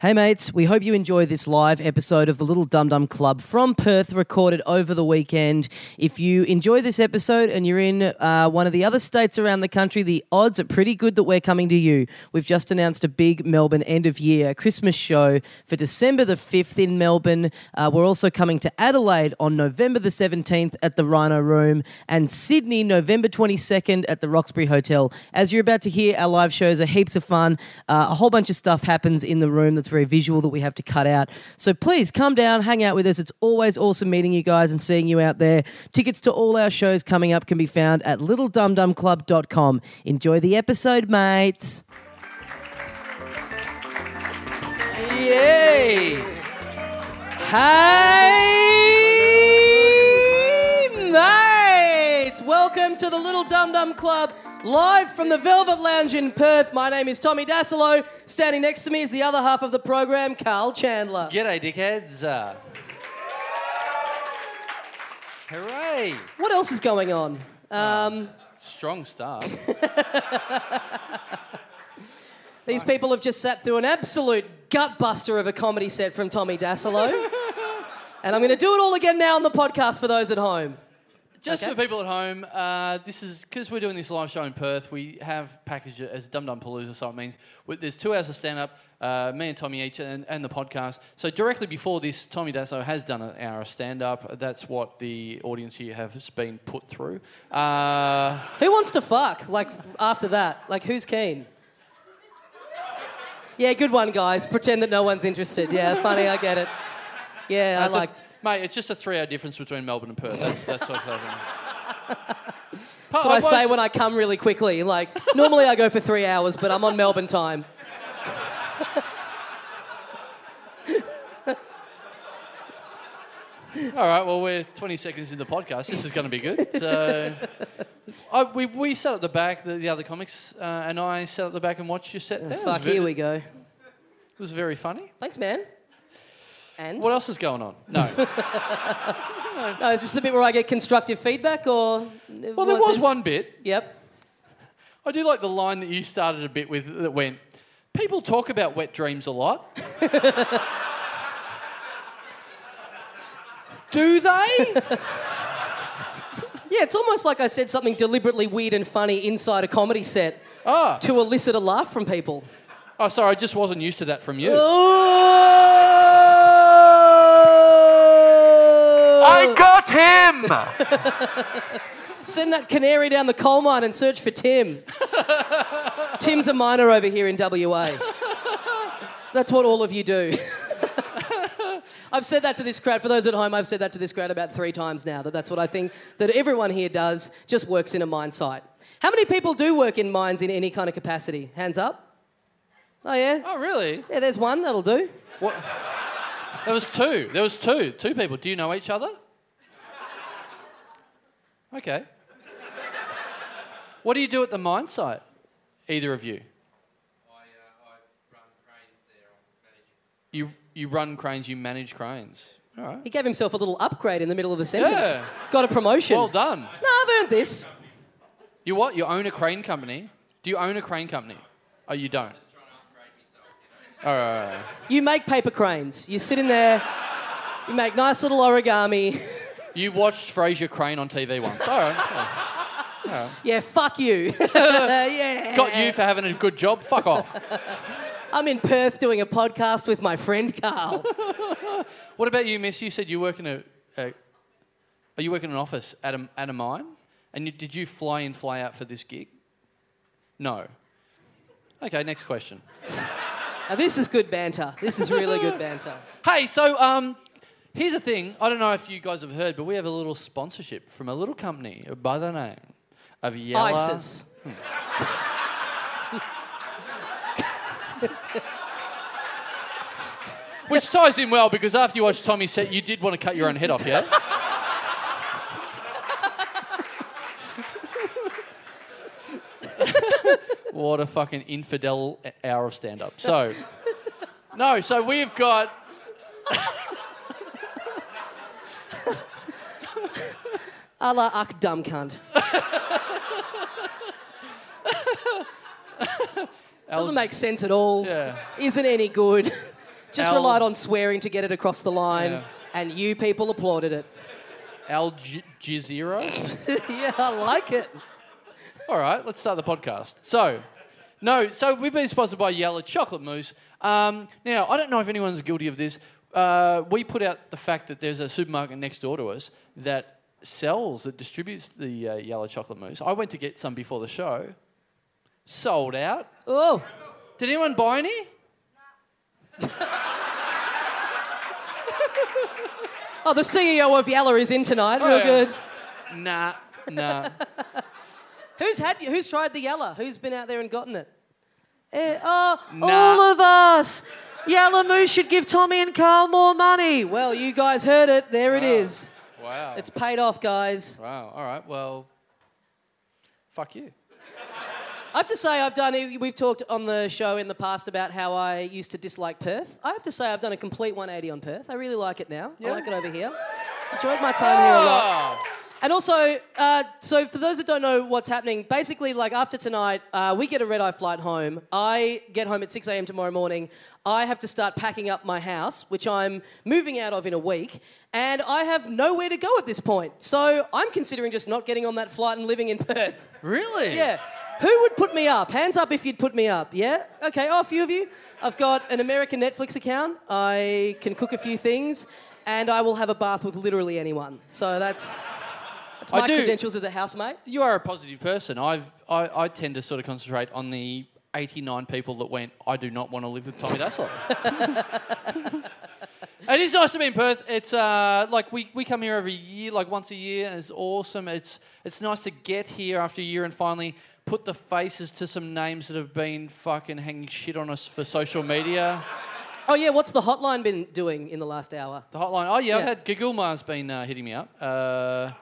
Hey mates, we hope you enjoy this live episode of the Little Dum Dum Club from Perth, recorded over the weekend. If you enjoy this episode and you're in uh, one of the other states around the country, the odds are pretty good that we're coming to you. We've just announced a big Melbourne end of year Christmas show for December the 5th in Melbourne. Uh, we're also coming to Adelaide on November the 17th at the Rhino Room and Sydney November 22nd at the Roxbury Hotel. As you're about to hear, our live shows are heaps of fun. Uh, a whole bunch of stuff happens in the room that's very visual that we have to cut out. So please come down, hang out with us. It's always awesome meeting you guys and seeing you out there. Tickets to all our shows coming up can be found at littledumdumclub.com. Enjoy the episode, mates. Yay! Hey, mates! Welcome to the Little Dum Dum Club, live from the Velvet Lounge in Perth. My name is Tommy Dassalo. Standing next to me is the other half of the program, Karl Chandler. G'day, dickheads. Uh, hooray! What else is going on? Um, Strong start. these people have just sat through an absolute gutbuster of a comedy set from Tommy Dassalo. and I'm going to do it all again now on the podcast for those at home. Just Okay. for people at home, uh, this is because we're doing this live show in Perth. We have packaged it as Dum Dum Palooza, so it means there's two hours of stand up, uh, me and Tommy each, and, and the podcast. So directly before this, Tommy Dassalo has done an hour of stand up. That's what the audience here has been put through. Uh, Who wants to fuck? Like after that? Like who's keen? Yeah, good one, guys. Pretend that no one's interested. Yeah, funny. I get it. Yeah, I like. Mate, it's just a three hour difference between Melbourne and Perth. That's, that's what's happening. That's what I say when I come really quickly. Like normally I go for three hours, but I'm on Melbourne time. All right, well, we're 20 seconds in the podcast. This is going to be good. So, I, we, we sat at the back, the, the other comics, uh, and I sat at the back and watched you set there. Fuck, ve- here we go. It was very funny. Thanks, man. And What else is going on? No. no, is this the bit where I get constructive feedback, or? well, there was one bit. Yep. I do like the line that you started a bit with that went, People talk about wet dreams a lot. do they? Yeah, it's almost like I said something deliberately weird and funny inside a comedy set Ah. to elicit a laugh from people. Oh, sorry, I just wasn't used to that from you. I got him! Send that canary down the coal mine and search for Tim. Tim's a miner over here in WA. That's what all of you do. I've said that to this crowd. For those at home, I've said that to this crowd about three times now. That that's what I think that everyone here does. Just works in a mine site. How many people do work in mines in any kind of capacity? Hands up. Oh yeah. oh, really? Yeah, there's one that'll do. What? There was two. There was two. Two people. Do you know each other? Okay. What do you do at the mine site? Either of you? I uh, I run cranes there, I manage. You you run cranes. You manage cranes. All right. He gave himself a little upgrade in the middle of the sentence. Yeah. Got a promotion. Well done. No, I've earned this. You what? You own a crane company? Do you own a crane company? Oh, you don't. All right. all right. You make paper cranes. You sit in there. You make nice little origami. You watched Frasier Crane on TV once. All right. yeah, fuck you. yeah. Got you for having a good job. Fuck off. I'm in Perth doing a podcast with my friend Karl. What about you, Miss? You said you work in a, a are you working in an office at a, at a mine? And you, did you fly in, fly out for this gig? No. Okay, next question. Now, this is good banter. This is really good banter. Hey, so um, here's the thing. I don't know if you guys have heard, but we have a little sponsorship from a little company by the name of Yellow. ISIS. Hmm. Which ties in well because after you watched Tommy set, you did want to cut your own head off, yeah? what a fucking infidel hour of stand up. So, no, so we've got. A la uck dumb cunt. Doesn't make sense at all. Yeah. Isn't any good. Just Al- relied on swearing to get it across the line, Yeah. and you people applauded it. Al J- Jazeera. yeah, I like it. All right, let's start the podcast. So, no, so we've been sponsored by Yellow Chocolate Mousse. Um, now, I don't know if anyone's guilty of this. Uh, we put out the fact that there's a supermarket next door to us that sells, that distributes the uh, Yellow Chocolate Mousse. I went to get some before the show. Sold out. Oh, Did anyone buy any? oh, the CEO of Yella is in tonight. Real Oh, yeah. good. Nah, nah. Who's had? Who's tried the Yella? Who's been out there and gotten it? Eh, oh, Nah. all of us. Yella Moose should give Tommy and Karl more money. Well, you guys heard it. There it is. Wow. It's paid off, guys. wow. All right. Well, fuck you. I have to say, I've done. We've talked on the show in the past about how I used to dislike Perth. I have to say, I've done a complete 180 on Perth. I really like it now. Yeah? I like it over here. Enjoyed my time here a lot. Oh. And also, uh, so for those that don't know what's happening, basically, like after tonight, uh, we get a red eye flight home. I get home at 6 a.m. tomorrow morning. I have to start packing up my house, which I'm moving out of in a week, and I have nowhere to go at this point. So I'm considering just not getting on that flight and living in Perth. Really? Yeah. Who would put me up? Hands up if you'd put me up. Yeah? Okay, oh, a few of you. I've got an American Netflix account. I can cook a few things, and I will have a bath with literally anyone. So that's that's I my do- credentials as a housemate. You are a positive person. I've I, I tend to sort of concentrate on the 89 people that went. I do not want to live with Tommy Dassalo. it is nice to be in Perth. It's uh, like we, we come here every year, like once a year, and it's awesome. It's it's nice to get here after a year and finally put the faces to some names that have been fucking hanging shit on us for social media. Oh yeah, what's the hotline been doing in the last hour? The hotline. Oh yeah, I've had Gagulmar's been uh, hitting me up. Uh,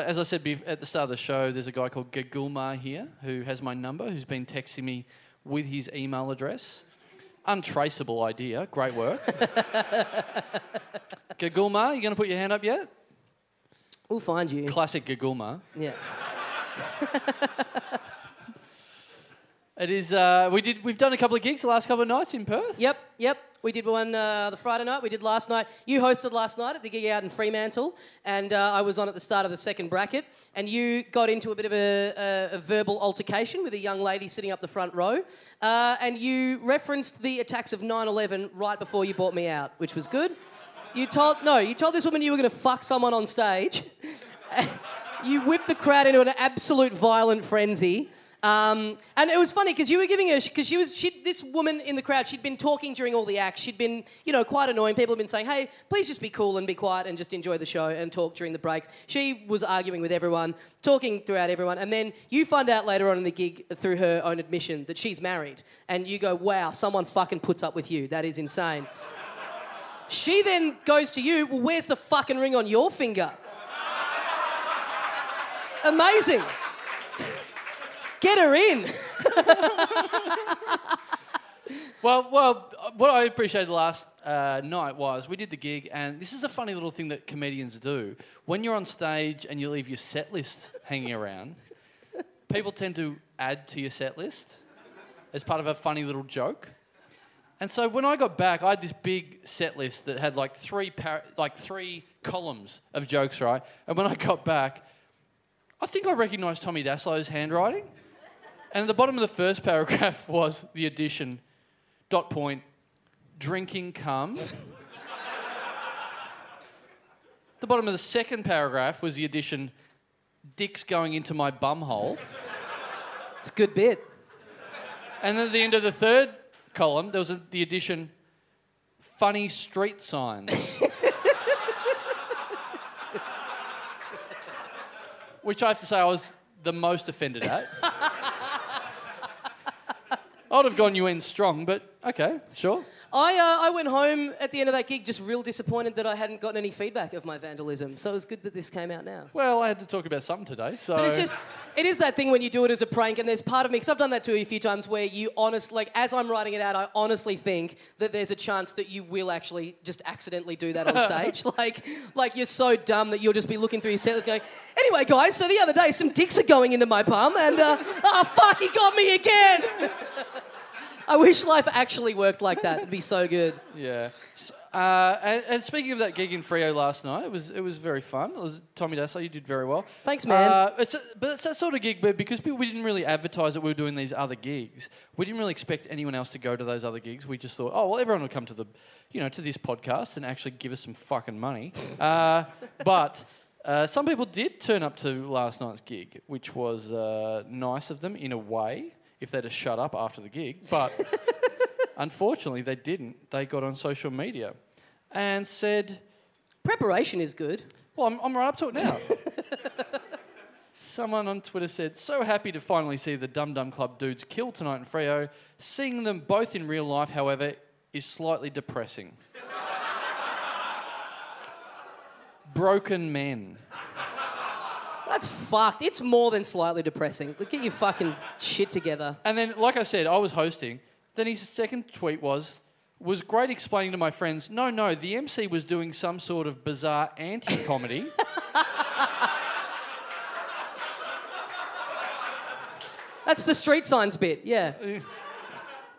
as I said at the start of the show, there's a guy called Gagulmar here who has my number, who's been texting me with his email address. Untraceable idea. Great work. Gagulmar, you going to put your hand up yet? We'll find you. Classic Gagulmar. Yeah. It is. Uh, we did. We've done a couple of gigs the last couple of nights in Perth. Yep, yep. We did one uh, the Friday night. We did last night. You hosted last night at the gig out in Fremantle, and uh, I was on at the start of the second bracket. And you got into a bit of a, a, a verbal altercation with a young lady sitting up the front row, uh, and you referenced the attacks of 9/11 right before you brought me out, which was good. You told no, you told this woman you were going to fuck someone on stage. you whipped the crowd into an absolute violent frenzy. Um, and it was funny because you were giving her because she was she this woman in the crowd. She'd been talking during all the acts. She'd been you know quite annoying. People have been saying, "Hey, please just be cool and be quiet and just enjoy the show and talk during the breaks." She was arguing with everyone, talking throughout everyone, and then you find out later on in the gig through her own admission that she's married, and you go, "Wow, someone fucking puts up with you. That is insane." She then goes to you, "Well, where's the fucking ring on your finger?" Amazing. Get her in. Well, well, what I appreciated last uh, night was we did the gig, and this is a funny little thing that comedians do. When you're on stage and you leave your set list hanging around, people tend to add to your set list as part of a funny little joke. And so when I got back, I had this big set list that had like three par- like three columns of jokes, right? And when I got back, I think I recognised Tommy Dassalo's handwriting. And at the bottom of the first paragraph was the addition, dot point, drinking cum. the bottom of the second paragraph was the addition, dicks going into my bum hole. It's a good bit. And then at the end of the third column, there was a, the addition, funny street signs. Which I have to say I was the most offended at. I would have gone UN strong, but okay, sure. I, uh, I went home at the end of that gig just real disappointed that I hadn't gotten any feedback of my vandalism. So it was good that this came out now. Well, I had to talk about something today, so. But it's just, it is that thing when you do it as a prank, and there's part of me, because I've done that to you a few times, where you honestly, like, as I'm writing it out, I honestly think that there's a chance that you will actually just accidentally do that on stage. like, like you're so dumb that you'll just be looking through your set list going, anyway, guys, so the other day some dicks are going into my palm, and, uh, oh, fuck, he got me again. I wish life actually worked like that. It'd be so good. Yeah. Uh, and, and speaking of that gig in Freo last night, it was it was very fun. It was Tommy Dassalo, you did very well. Thanks, man. Uh, it's a, but it's that sort of gig, but because people, we didn't really advertise that we were doing these other gigs, we didn't really expect anyone else to go to those other gigs. We just thought, oh well, everyone will come to the, you know, to this podcast and actually give us some fucking money. Uh, but. Uh, some people did turn up to last night's gig, which was uh, nice of them in a way, if they'd have shut up after the gig. But unfortunately, they didn't. They got on social media and said, Preparation is good. well, I'm, I'm right up to it now. Someone on Twitter said, so happy to finally see the Dum Dum Club dudes kill tonight in Freo. Seeing them both in real life, however, is slightly depressing. Broken men. That's fucked. It's more than slightly depressing. Get your fucking shit together. And then, like I said, I was hosting. Then his second tweet was, was great explaining to my friends, no, no, the MC was doing some sort of bizarre anti-comedy. That's the street signs bit. Yeah.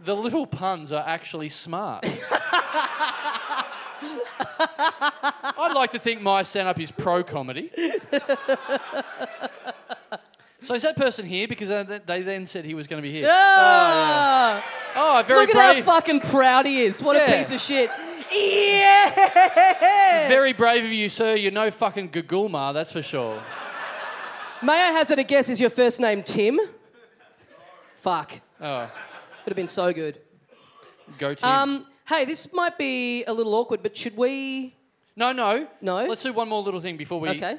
the little puns are actually smart. I'd like to think my stand up is pro comedy. so is that person here? Because uh, they then said he was going to be here. Ah! Oh, very Look at how fucking proud he is. What a piece of shit. Yeah! Very brave of you, sir. You're no fucking Gagulma, that's for sure. May I hazard a guess? Is your first name Tim? Fuck. Oh, Would have been so good. go Tim. Um, hey, this might be a little awkward, but should we? no, no. No? Let's do one more little thing before we. Okay.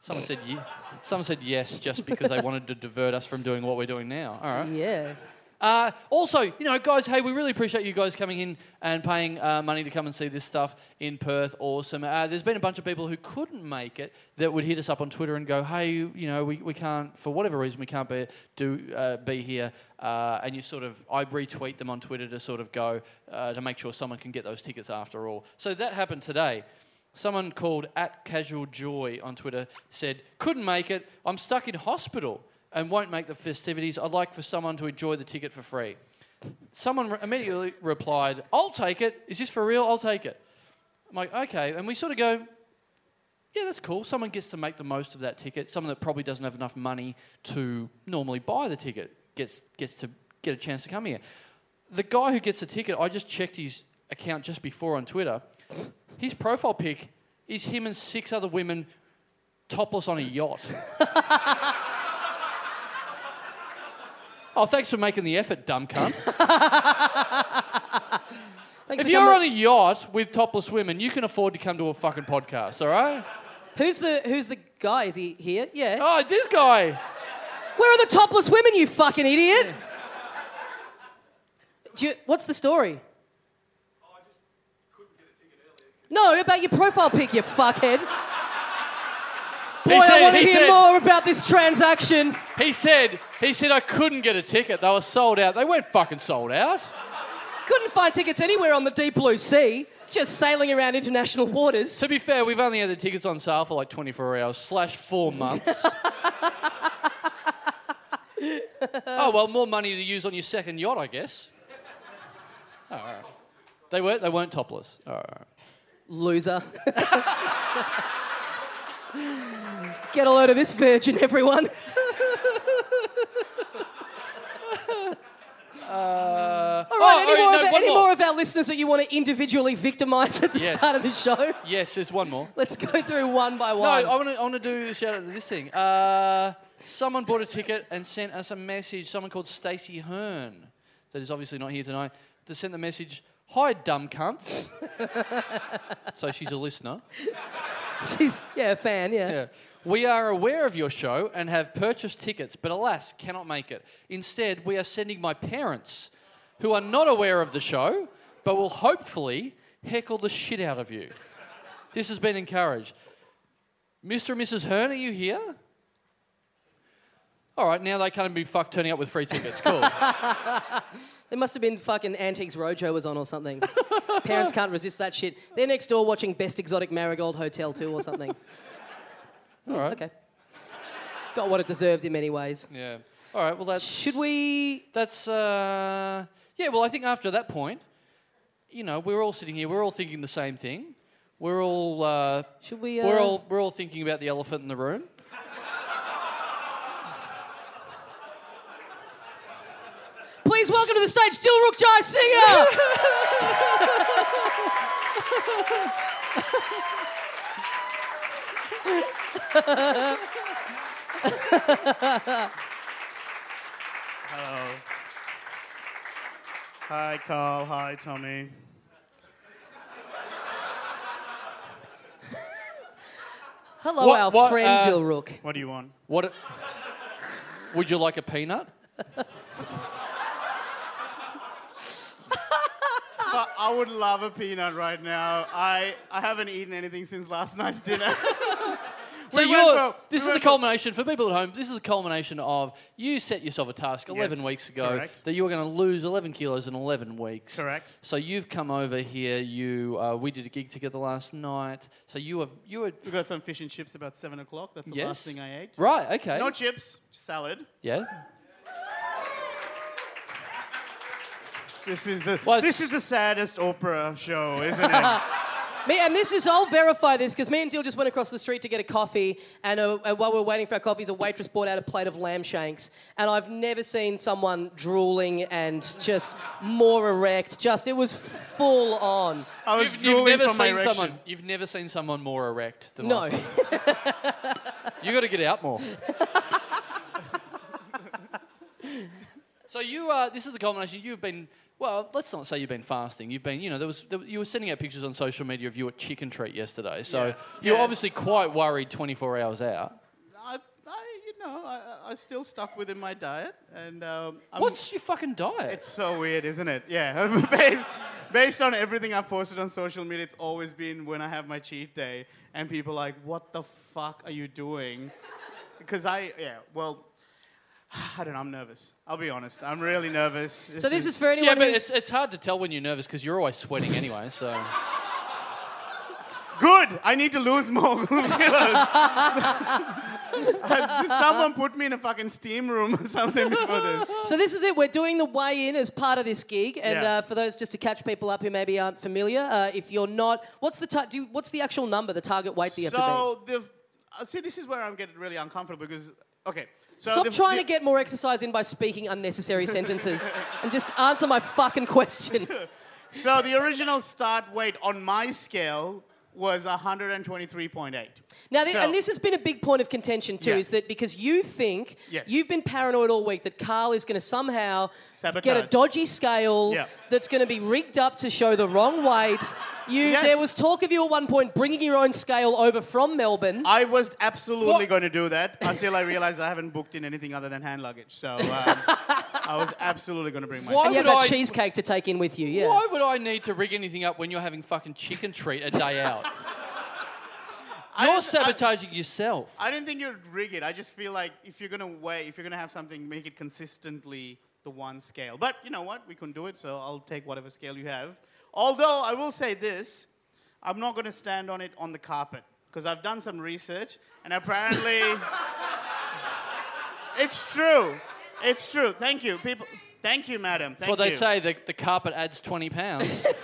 Someone said ye- Someone said yes just because they wanted to divert us from doing what we're doing now. All right. Yeah. Uh, also, you know, guys, hey, we really appreciate you guys coming in and paying uh, money to come and see this stuff in Perth. Awesome. Uh, there's been a bunch of people who couldn't make it that would hit us up on Twitter and go, hey, you know, we, we can't, for whatever reason, we can't be, do, uh, be here. Uh, and you sort of, I retweet them on Twitter to sort of go, uh, to make sure someone can get those tickets after all. So that happened today. Someone called at Casual Joy on Twitter said, couldn't make it. I'm stuck in hospital and won't make the festivities. I'd like for someone to enjoy the ticket for free. Someone re- immediately replied, I'll take it. Is this for real? I'll take it. I'm like, okay. And we sort of go, yeah, that's cool. Someone gets to make the most of that ticket. Someone that probably doesn't have enough money to normally buy the ticket gets, gets to get a chance to come here. The guy who gets the ticket, I just checked his account just before on Twitter. His profile pic is him and six other women topless on a yacht. oh, thanks for making the effort, dumb cunt. If you're on a yacht with topless women, you can afford to come to a fucking podcast, all right? Who's the Who's the guy? Is he here? Yeah. Oh, this guy. Where are the topless women? You fucking idiot. Do you, what's the story? No, about your profile pic, you fuckhead. Boy, He I want to he hear said- more about this transaction. He said, he said I couldn't get a ticket. They were sold out. They weren't fucking sold out. Couldn't find tickets anywhere on the deep blue sea, just sailing around international waters. To be fair, we've only had the tickets on sale for like 24 hours slash four months. oh well, more money to use on your second yacht, I guess. Oh, all right. They weren't. They weren't topless. All right. Loser. Get a load of this virgin, everyone. Uh, All right, oh, any, oh, more, no, of, any more. more of our listeners that you want to individually victimise at the Yes. start of the show? Yes, there's one more. Let's go through one by No, one. I want to. I want to do a shout out to this thing. Uh, someone bought a ticket and sent us a message. Someone called Stacey Hearn, that is obviously not here tonight, to send the message. Hi, dumb cunts. so she's a listener. Yeah, a fan, yeah. Yeah. We are aware of your show and have purchased tickets, but alas, cannot make it. Instead, we are sending my parents, who are not aware of the show, but will hopefully heckle the shit out of you. This has been encouraged. Mr. and Mrs. Hearn, are you here? All right, now they can't be fucked turning up with free tickets. Cool. There must have been fucking Antiques Roadshow was on or something. Parents can't resist that shit. They're next door watching Best Exotic Marigold Hotel 2 or something. All right. Okay. Got what it deserved in many ways. Yeah. All right. Well, that's Should we. That's uh, Yeah, well, I think after that point, you know, we're all sitting here, we're all thinking the same thing. We're all, uh, Should we? Uh, we're all, we're all thinking about the elephant in the room. Please welcome to the stage, Dilruk Jayasinha. Hello. Hi, Karl. Hi, Tommy. Hello, What- our what, friend uh, Dilruk. What do you want? What? would you like a peanut? But I would love a peanut right now. I, I haven't eaten anything since last night's dinner. So We you're, this we is the culmination for people at home. This is the culmination of you set yourself a task 11 Yes, weeks ago correct. that you were going to lose 11 kilos in 11 weeks. Correct. So you've come over here. You uh, we did a gig together last night. So you have you were We got some fish and chips about 7 o'clock. That's the Yes. last thing I ate. right. Okay. No chips, salad. yeah. This is, the, Well, this is the saddest opera show, isn't it? Me, and this is, I'll verify this because me and Dil just went across the street to get a coffee, and, uh, and while we were waiting for our coffees, a waitress brought out a plate of lamb shanks, and I've never seen someone drooling and just more erect. Just, it was full on. I was You've, you've never from my seen erection. someone. You've never seen someone more erect than No. last night. You got to get out more. so you, uh, this is the culmination. You've been, well, let's not say you've been fasting. You've been, you know, there was, there, you were sending out pictures on social media of you at Chicken Treat yesterday. So Yeah. you're Yeah. obviously quite worried 24 hours out. I, I, you know, I, I- still stuck within my diet, and um, What's your fucking diet? It's so weird, isn't it? Yeah. based, based on everything I've posted on social media, it's always been when I have my cheat day, and people are like, "What the fuck are you doing?" Because I, yeah, well, I don't know. I'm nervous. I'll be honest. I'm really nervous. So this is for anyone. yeah, anyone but who's... it's, it's hard to tell when you're nervous because you're always sweating anyway. So good. I need to lose more kilos. Someone put me in a fucking steam room or something before this. So this is it. We're doing the weigh-in as part of this gig, and Yeah. uh, for those just to catch people up who maybe aren't familiar, uh, if you're not, what's the ta- do you, what's the actual number, the target weight that you have to So the uh, see, this is where I'm getting really uncomfortable because okay. So Stop the- trying the- to get more exercise in by speaking unnecessary sentences, and just answer my fucking question. So the original start weight on my scale was 123.8. Now, th- So- and this has been a big point of contention too, Yeah. is that because you think Yes. you've been paranoid all week that Karl is going to somehow get a dodgy scale Yeah. that's going to be rigged up to show the wrong weight. You, Yes. there was talk of you at one point bringing your own scale over from Melbourne. I was absolutely What? going to do that until I realized I haven't booked in anything other than hand luggage. So um, I was absolutely going to bring my. Why and you had would that I- cheesecake to take in with you, yeah. why would I need to rig anything up when you're having fucking chicken treat a day out? I You're didn't- I- sabotaging yourself. I didn't think you'd rig it. I just feel like if you're gonna weigh, if you're gonna have something, make it consistently the one scale. But you know what? We can do it, so I'll take whatever scale you have. Although I will say this, I'm not gonna stand on it on the carpet because I've done some research, and apparently, it's true. It's true. Thank you, people. Thank you, madam. Thank That's what they you. say. The, the carpet adds 20 pounds.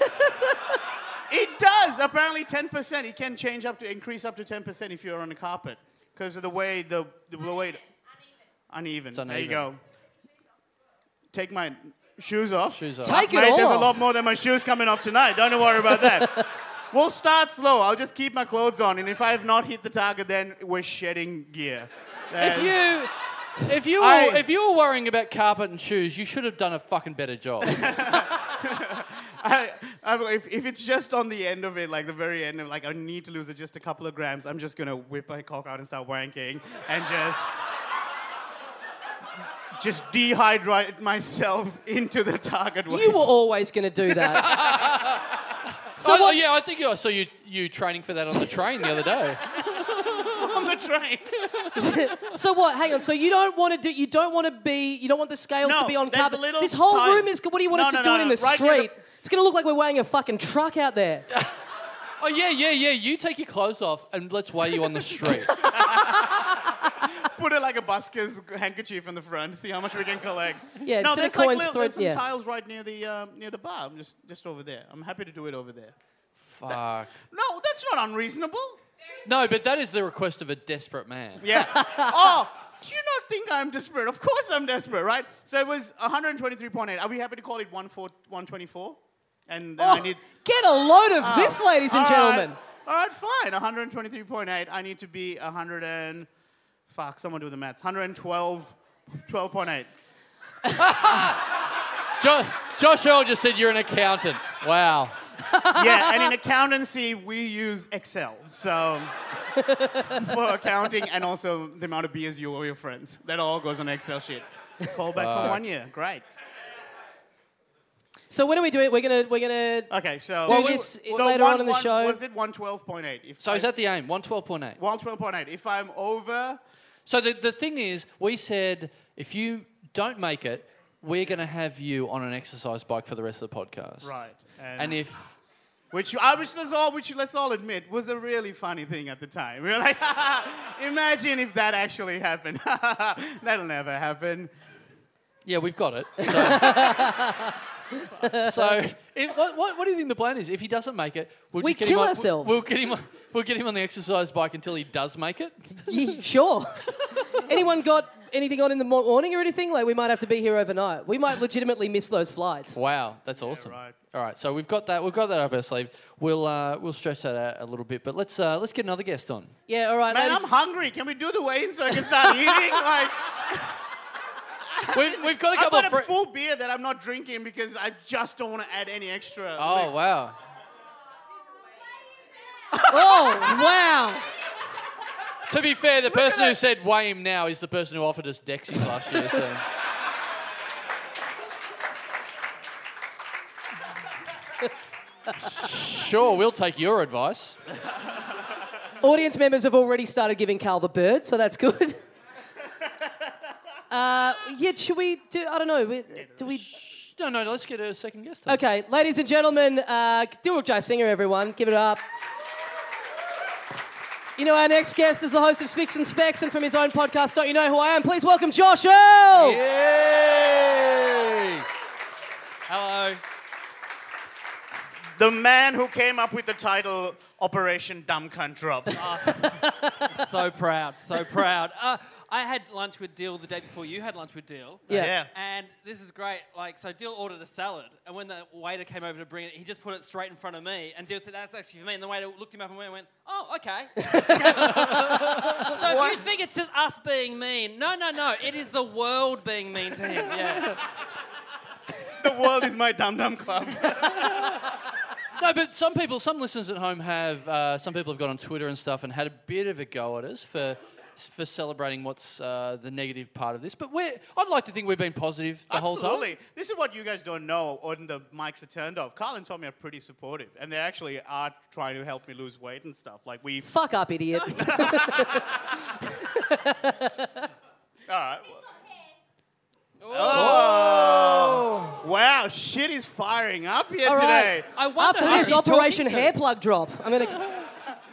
It does. Apparently, 10%. It can change up to increase up to 10% if you're on the carpet because of the way the, the, the way uneven. It's There you go. Take my shoes off. Shoes off. Take it Mate, there's a lot more than my shoes coming off tonight. Don't worry about that. we'll start slow. I'll just keep my clothes on, and if I have not hit the target, then we're shedding gear. if you. If you, were, I- if you were worrying about carpet and shoes, you should have done a fucking better job. I, I, if, if it's just on the end of it, like the very end of like I need to lose it just a couple of grams, I'm just gonna whip my cock out and start wanking and just just dehydrate myself into the target weight. You were always going to do that. so oh, what- yeah, I think you. I saw you you training for that on the train the other day. On the train. so what? Hang on. So you don't want to do? You don't want to be? You don't want the scales No, to be on there's a carpet? little This whole time- room is. What do you want No, us to no, do no, it in no. the Right near the- street? It's going to look like we're weighing a fucking truck out there. Oh yeah, yeah, yeah. You take your clothes off and let's weigh you on the street. put it like a busker's handkerchief in the front. See how much we can collect. Yeah, no, instead of there's like coins, little, throw- there's some yeah. tiles right near the uh, near the bar. I'm just just over there. I'm happy to do it over there. Fuck. No, that's not unreasonable. No, but that is the request of a desperate man. Yeah. oh, do you not think I'm desperate? Of course I'm desperate, right? So it was 123.8. Are we happy to call it 14 124? And then I Oh, need. get a load of oh, this, ladies and All right. gentlemen. All right, fine. 123.8. I need to be 100 and. Fuck, someone do the maths. 112. 12.8. Jo- Josh Earl just said you're an accountant. Wow. Yeah, and in accountancy, we use Excel. So for accounting and also the amount of beers you owe your friends. That all goes on an Excel sheet. Call back from one year. Great. So what are we doing? We're gonna we're gonna Okay, so. Do Well, this so later one- on in the one- show. Was it 112.8? If So I- is that the aim? 112.8. 112.8. If I'm over. So the, the thing is, we said if you don't make it, we're going to have you on an exercise bike for the rest of the podcast. Right. And if Which I which let's all which let's all admit was a really funny thing at the time. We were like, imagine if that actually happened. That'll never happen. Yeah, we've got it. So, so if, what, what, what do you think the plan is? If he doesn't make it, we'll We get kill him on, ourselves. We'll, we'll get him. on- We'll get him on the exercise bike until he does make it. Yeah, sure. Anyone got anything on in the morning or anything? Like we might have to be here overnight. We might legitimately miss those flights. Wow, that's awesome. right. All right, so we've got that. We've got that up our sleeve. We'll uh, we'll stretch that out a little bit, but let's uh, let's get another guest on. Yeah, all right. Man, ladies- I'm hungry. Can we do the weigh-in so I can start eating? Like, We've, we've got a I've couple got of. a full beer that I'm not drinking because I just don't want to add any extra. oh wow. oh wow. To be fair, the person who said weigh him now is the person who offered us Dexies last year. So. Sure, we'll take your advice. Audience members have already started giving Karl the bird, so that's good. Uh, yeah, should we do? I don't know. we- Do we? No, no, let's get a second guest. on. Okay, ladies and gentlemen, uh, Dilruk Jayasinha, everyone, give it up. You know, our next guest is the host of Spicks and Specs, and from his own podcast, Don't You Know Who I Am? Please welcome Josh Earl. Yay! Hello. The man who came up with the title Operation Dumb Cunt Drop. So proud, so proud. Uh, I had lunch with Dil the day before you had lunch with Dil. Yeah. yeah. And this is great. Like, so Dil ordered a salad, and when the waiter came over to bring it, he just put it straight in front of me. And Dil said, "That's actually for me." And the waiter looked him up and went, went "Oh, okay." so if you think it's just us being mean, no, no, no. It is the world being mean to him. Yeah. the world is my Dum Dum Club. No, but some people, some listeners at home have, uh, some people have got on Twitter and stuff and had a bit of a go at us for for celebrating what's uh, the negative part of this. But we're, I'd like to think we've been positive the whole time. Absolutely. This is what you guys don't know when the mics are turned off. Karl and Tommy are pretty supportive, and they actually are trying to help me lose weight and stuff. Like we. Fuck up, idiot. All right. Oh. Wow, shit is firing up here All today. right. I wonder After who this he's Operation talking to. Hair Plug drop, I'm going to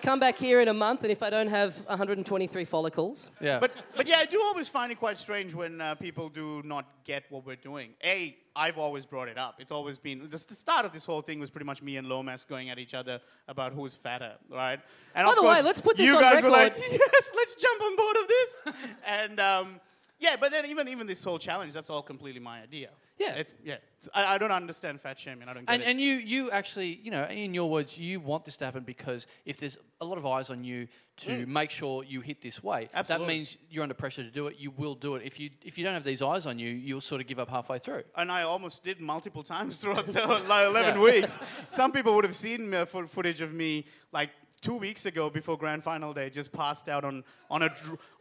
come back here in a month, and if I don't have 123 follicles, Yeah. But but yeah, I do always find it quite strange when uh, people do not get what we're doing. A, I've always brought it up. It's always been the, the start of this whole thing was pretty much me and Lomas going at each other about who's fatter, right? And By of the way, course, let's put this you on guys were like, record. yes, let's jump on board of this. and um, yeah, but then even even this whole challenge, that's all completely my idea. Yeah. it's yeah. It's, I, I don't understand fat shaming. I don't get and, it. and you, you actually, you know, in your words, you want this to happen because if there's a lot of eyes on you to make sure you hit this weight, that Mm. Means you're under pressure to do it. You will do it. If you if you don't have these eyes on you, you'll sort of give up halfway through. and I almost did multiple times throughout the like, 11 Yeah. weeks. Some people would have seen uh, footage of me like two weeks ago before grand final day, just passed out on, on, a,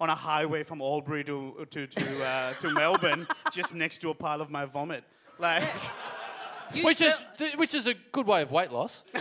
on a highway from Albury to, to, to, uh, to Melbourne, just next to a pile of my vomit. Like, You Which is which is a good way of weight loss.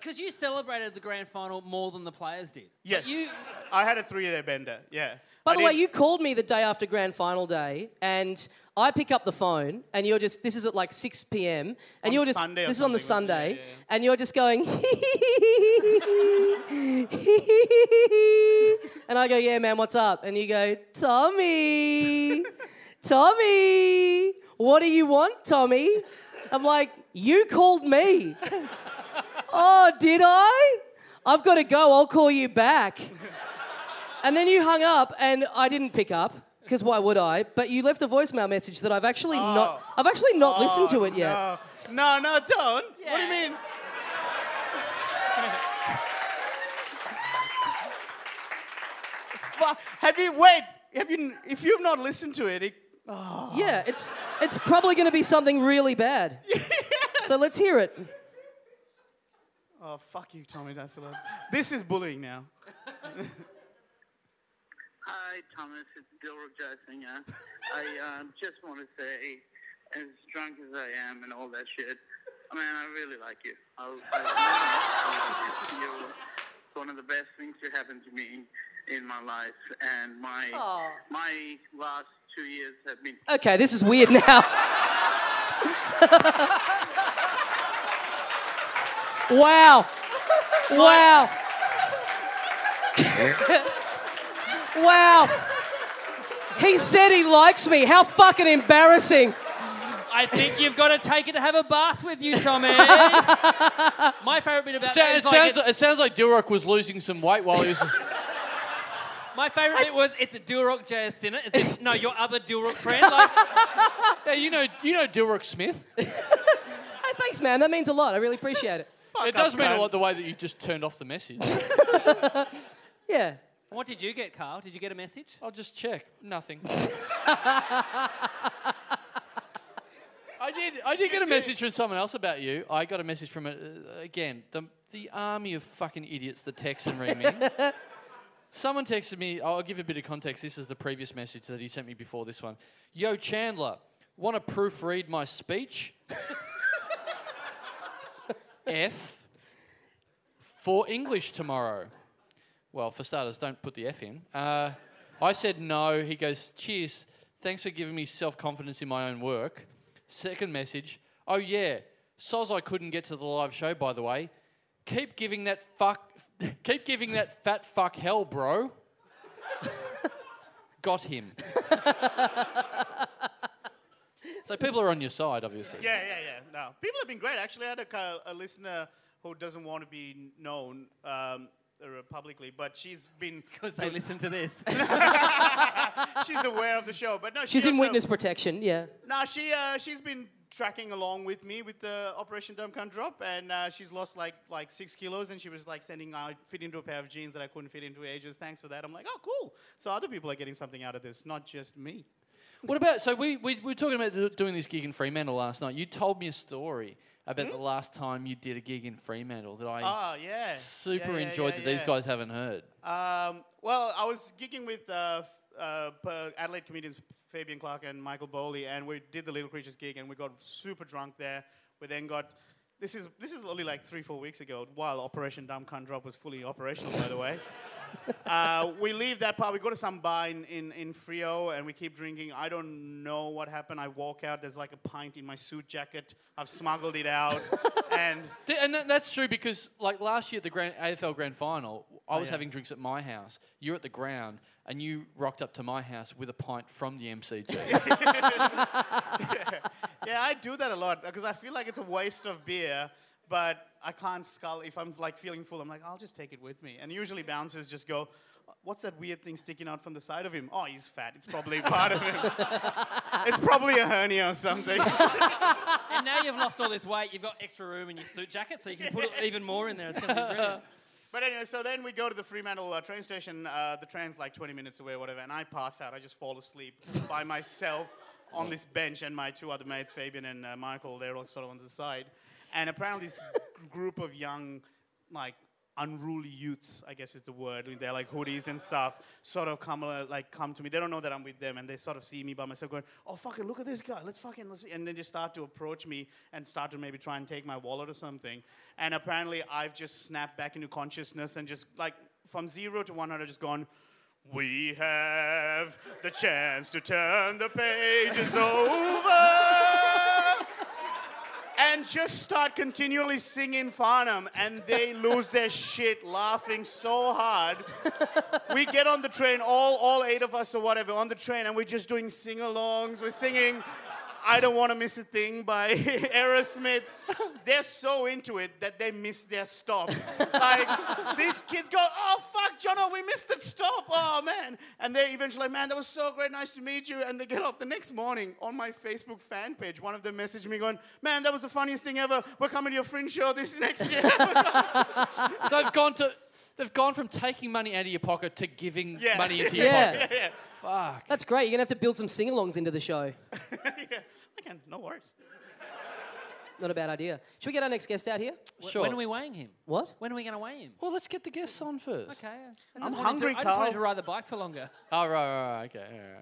Because you celebrated the grand final more than the players did. yes, You, I had a three-day bender. Yeah. By I the way, did- you called me the day after grand final day, and I pick up the phone, and you're just, this is at like 6 p.m., and On you're just, Sunday or this is on the something, wasn't it? Sunday, Yeah, yeah, yeah. and you're just going, and I go, yeah, man, what's up? And you go, Tommy, Tommy, what do you want, Tommy? I'm like, you called me. oh, did I? I've got to go. I'll call you back. And then you hung up, and I didn't pick up because why would I? But you left a voicemail message that I've actually oh. not. I've actually not oh, listened to it yet. Oh, No, no, don't. What do you mean? Have you wait? Have you? If you've not listened to it, it oh. Yeah, it's it's probably going to be something really bad. So let's hear it. oh fuck you, Tommy Dassalo. This is bullying now. Hi, Thomas. It's Dilruk Jayasinha. I um, just want to say, as drunk as I am and all that shit, man, I really like you. I, I, I you. You're one of the best things to happen to me in my life, and my Aw. my last two years have been Okay, this is weird now. wow. Wow. Wow. He said he likes me. How fucking embarrassing. I think you've got to take it to have a bath with you, Tommy. My favourite bit about So, that it, is like sounds, it's- it sounds like Dilruk was losing some weight while he was. my favourite bit was it's a Dilruk Jayasinha. Is it, no, your other Dilruk friend. Like, yeah, you know, you know Dilruk Smith. Hey, thanks, man. That means a lot. I really appreciate it. it does mean a lot the way that you just turned off the message. Yeah. What did you get, Karl? Did you get a message? I'll just check. Nothing. I did. I did get a message from someone else about you. I got a message from uh, again the the army of fucking idiots that text and ring me. Someone texted me. I'll give a bit of context. This is the previous message that he sent me before this one. Yo, Chandler, want to proofread my speech? F for English tomorrow. Well, for starters, don't put the F in. Uh, I said no. He goes, cheers. Thanks for giving me self confidence in my own work. Second message, oh yeah, soz I couldn't get to the live show, by the way. Keep giving that fuck, keep giving that fat fuck hell, bro. Got him. so people are on your side, obviously. Yeah, yeah, yeah. No, people have been great. Actually, I had a, a listener who doesn't want to be known um, publicly, but she's been Because they listen to this. she's aware of the show. But no, she She's in witness protection. Yeah. No, she uh, she's been tracking along with me with the Operation Dumb Cunt Drop, and uh, she's lost like like six kilos, and she was like sending I fit into a pair of jeans that I couldn't fit into ages. Thanks for that. I'm like, oh, cool. So other people are getting something out of this, not just me. What about so we, we, we were talking about doing this gig in Fremantle last night. You told me a story about the last time you did a gig in Fremantle that I oh, yeah. super Yeah, yeah, enjoyed yeah, that these guys haven't heard. Um, well, I was gigging with uh, uh, Adelaide comedians Fabian Clark and Michael Bowley, and we did the Little Creatures gig, and we got super drunk there. We then got this is this is only like three four weeks ago, while Operation Dumb Cunt Drop was fully operational, by the way. Uh, we leave that part. We go to some bar in, in, in Freo and we keep drinking. I don't know what happened. I walk out. There's like a pint in my suit jacket. I've smuggled it out. and Th- And that, that's true because, like last year at the grand, AFL Grand Final, I was yeah. having drinks at my house. You're at the ground, and you rocked up to my house with a pint from the MCG. yeah, I do that a lot because I feel like it's a waste of beer, but I can't scull. If I'm like feeling full, I'm like, I'll just take it with me. And usually bouncers just go, What's that weird thing sticking out from the side of him? Oh, he's fat. It's probably part of him. it's probably a hernia or something. and now you've lost all this weight, you've got extra room in your suit jacket, so you can put even more in there. It's going to be brilliant. But anyway, so then we go to the Fremantle uh, train station. Uh, the train's like 20 minutes away, whatever, and I pass out. I just fall asleep by myself on this bench, and my two other mates, Fabian and uh, Michael, they're all sort of on the side. And apparently, this group of young, like, unruly youths, I guess is the word. They're like hoodies and stuff. Sort of come uh, like come to me. They don't know that I'm with them, and they sort of see me by myself, going, "Oh fucking look at this guy! Let's fucking let's see." And then just start to approach me and start to maybe try and take my wallet or something. And apparently, I've just snapped back into consciousness and just like from zero to one hundred, just gone. We have the chance to turn the pages over. And just start continually singing Farnham, and they lose their shit laughing so hard. we get on the train, all, all eight of us or whatever, on the train, and we're just doing sing alongs. We're singing I Don't Want to Miss a Thing by Aerosmith. They're so into it that they miss their stop. Like, these kids go, Oh, fuck, Jono, we missed the stop. Oh, man. And they eventually, like, Man, that was so great. Nice to meet you. And they get off the next morning on my Facebook fan page. One of them messaged me going, Man, that was the funniest thing ever. We're coming to your fringe show this next year. So I've gone to. They've gone from taking money out of your pocket to giving Yeah. money into your Yeah. pocket. yeah. Fuck. That's great. You're gonna have to build some sing-alongs into the show. yeah. I can, no worries. Not a bad idea. Should we get our next guest out here? Wh- Sure. When are we weighing him? What? When are we going to weigh him? Well, let's get the guests on first. Okay. I just I'm wanted hungry, to, I just wanted Karl. to ride the bike for longer. Oh, right, right, right. Okay. all right,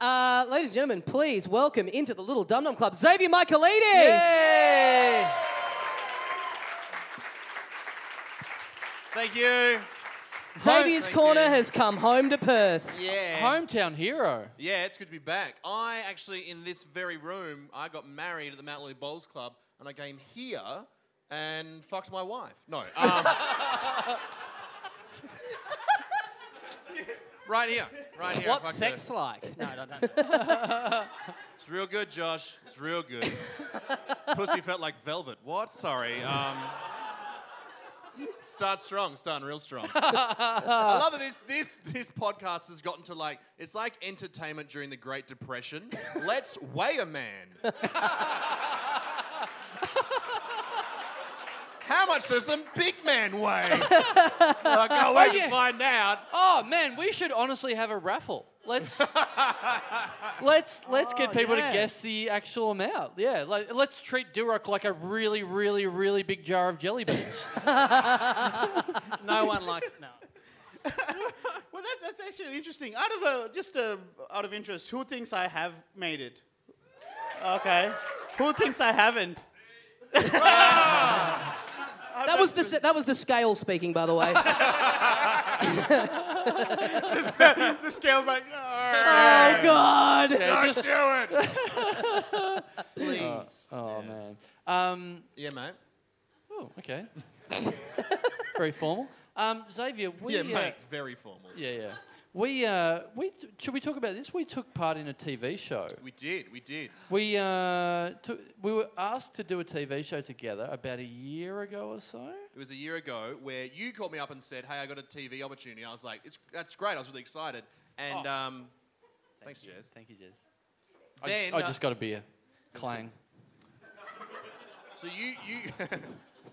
all right. Uh, ladies and gentlemen, please welcome into the Little Dum Dum Club Xavier Michelides. Yay! Thank you. Xavier's Thank Corner you. has come home to Perth. Yeah. Hometown hero. Yeah, it's good to be back. I actually, in this very room, I got married at the Mount Lawley Bowls Club, and I came here and fucked my wife. No. Um, right here. Right here. I What's sex her. like? No, no, no. It's real good, Josh. It's real good. Pussy felt like velvet. What? Sorry. Um, start strong. Starting real strong. I love that this this this podcast has gotten to like it's like entertainment during the Great Depression. Let's weigh a man. How much does a big man weigh? I can't wait yeah. to find out. Oh man, we should honestly have a raffle. Let's let's let's get oh, people yeah. to guess the actual amount. Yeah, like, let's treat Dilruk like a really, really, really big jar of jelly beans. no one likes no. Well, that's, that's actually interesting. Out of a, just a, out of interest, who thinks I have made it? Okay. Who thinks I haven't? That was the s- that was the scale speaking, by the way. the scale's like, oh God! Yeah, just- do it. Please. oh man. Um, Yeah, mate. oh, okay. Very formal. Um, Xavier, we Yeah, uh, mate. Very formal. yeah, yeah. We uh, we should we talk about this? We took part in a TV show. We did. We did. We uh, took, we were asked to do a TV show together about a year ago or so. It was a year ago where you called me up and said, "Hey, I got a TV opportunity." I was like, "It's that's great." I was really excited. And Oh. um, thanks, you. Jez. Thank you, Jez. Then I uh, just got a beer. Clang. so you you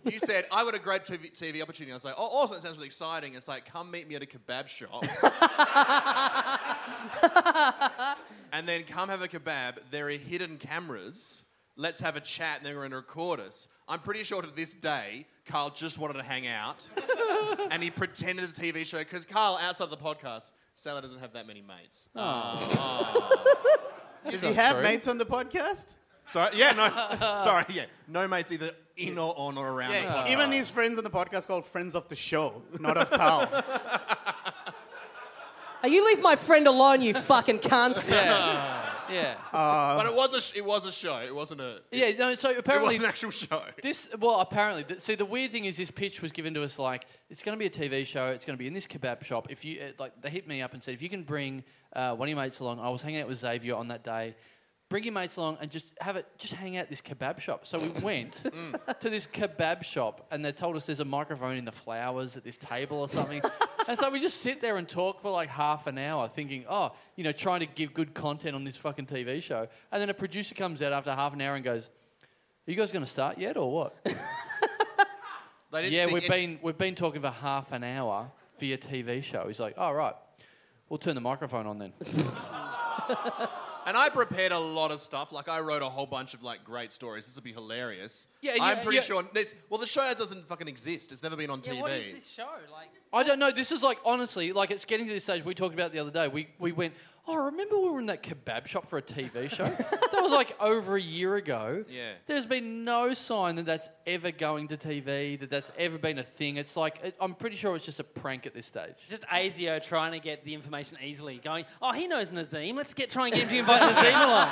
you said I got a great TV, TV opportunity. I was like, "Oh, awesome! That sounds really exciting." It's like, come meet me at a kebab shop. and then come have a kebab. There are hidden cameras. Let's have a chat, and they're going to record us. I'm pretty sure to this day, Karl just wanted to hang out, and he pretended it's a TV show because Karl, outside of the podcast, Salah doesn't have that many mates. Does he have true. mates on the podcast? Sorry, yeah, no, sorry, yeah, no mates either in or on or around the Yeah, podcast. even his friends on the podcast called Friends of the Show, not of Karl. Hey, you leave my friend alone, you fucking cunts. Yeah. yeah. but it was a sh- it was a show. It wasn't a yeah. No, so it apparently was an actual show. This well, apparently. Th- see, the weird thing is, this pitch was given to us like it's going to be a TV show. It's going to be in this kebab shop. If you uh, like, they hit me up and said, if you can bring uh, one of your mates along. I was hanging out with Xavier on that day. Bring your mates along and just have it. Just hang out at this kebab shop. So we went mm. to this kebab shop, and they told us there's a microphone in the flowers at this table or something. and so we just sit there and talk for like half an hour, thinking, oh, you know, trying to give good content on this fucking TV show. And then a producer comes out after half an hour and goes. Are you guys going to start yet, or what? They didn't Yeah, think we've it- been we've been talking for half an hour for your TV show. He's like, "All right, we'll turn the microphone on then." And I prepared a lot of stuff. Like I wrote a whole bunch of like great stories. This would be hilarious. Yeah, I'm yeah, pretty yeah. sure. This, well, the show doesn't fucking exist. It's never been on Yeah, TV. what is this show? Like, I don't know. This is like honestly, like it's getting to this stage. We talked about it the other day. We we went. Oh, remember we were in that kebab shop for a TV show? that was like over a year ago. Yeah. There's been no sign that that's ever going to TV. That that's ever been a thing. It's like it, I'm pretty sure it's just a prank at this stage. just ASIO trying to get the information easily. Going, oh, he knows Nazeem. Let's get try and get him to invite Nazeem along.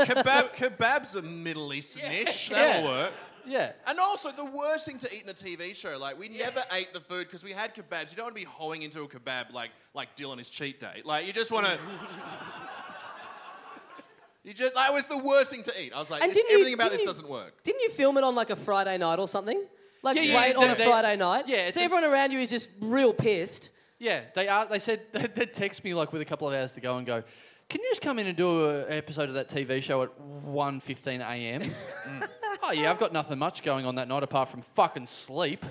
Kebab, kebabs a Middle Eastern-ish. Yeah. That'll work. Yeah. And also, the worst thing to eat in a TV show, like we never ate the food because we had kebabs. You don't want to be hoeing into a kebab like like Dylan his cheat day. Like you just want to. You just that was the worst thing to eat. I was like, And didn't you- everything about didn't this you- doesn't work. Didn't you film it on like a Friday night or something? Like Yeah, yeah, late yeah, on a they- Friday night. yeah, it's So a- everyone around you is just real pissed. Yeah, they are. They said they'd text me like with a couple of hours to go and go. Can you just come in and do an episode of that TV show at 1.15 a.m.? Mm. Oh yeah, I've got nothing much going on that night apart from fucking sleep.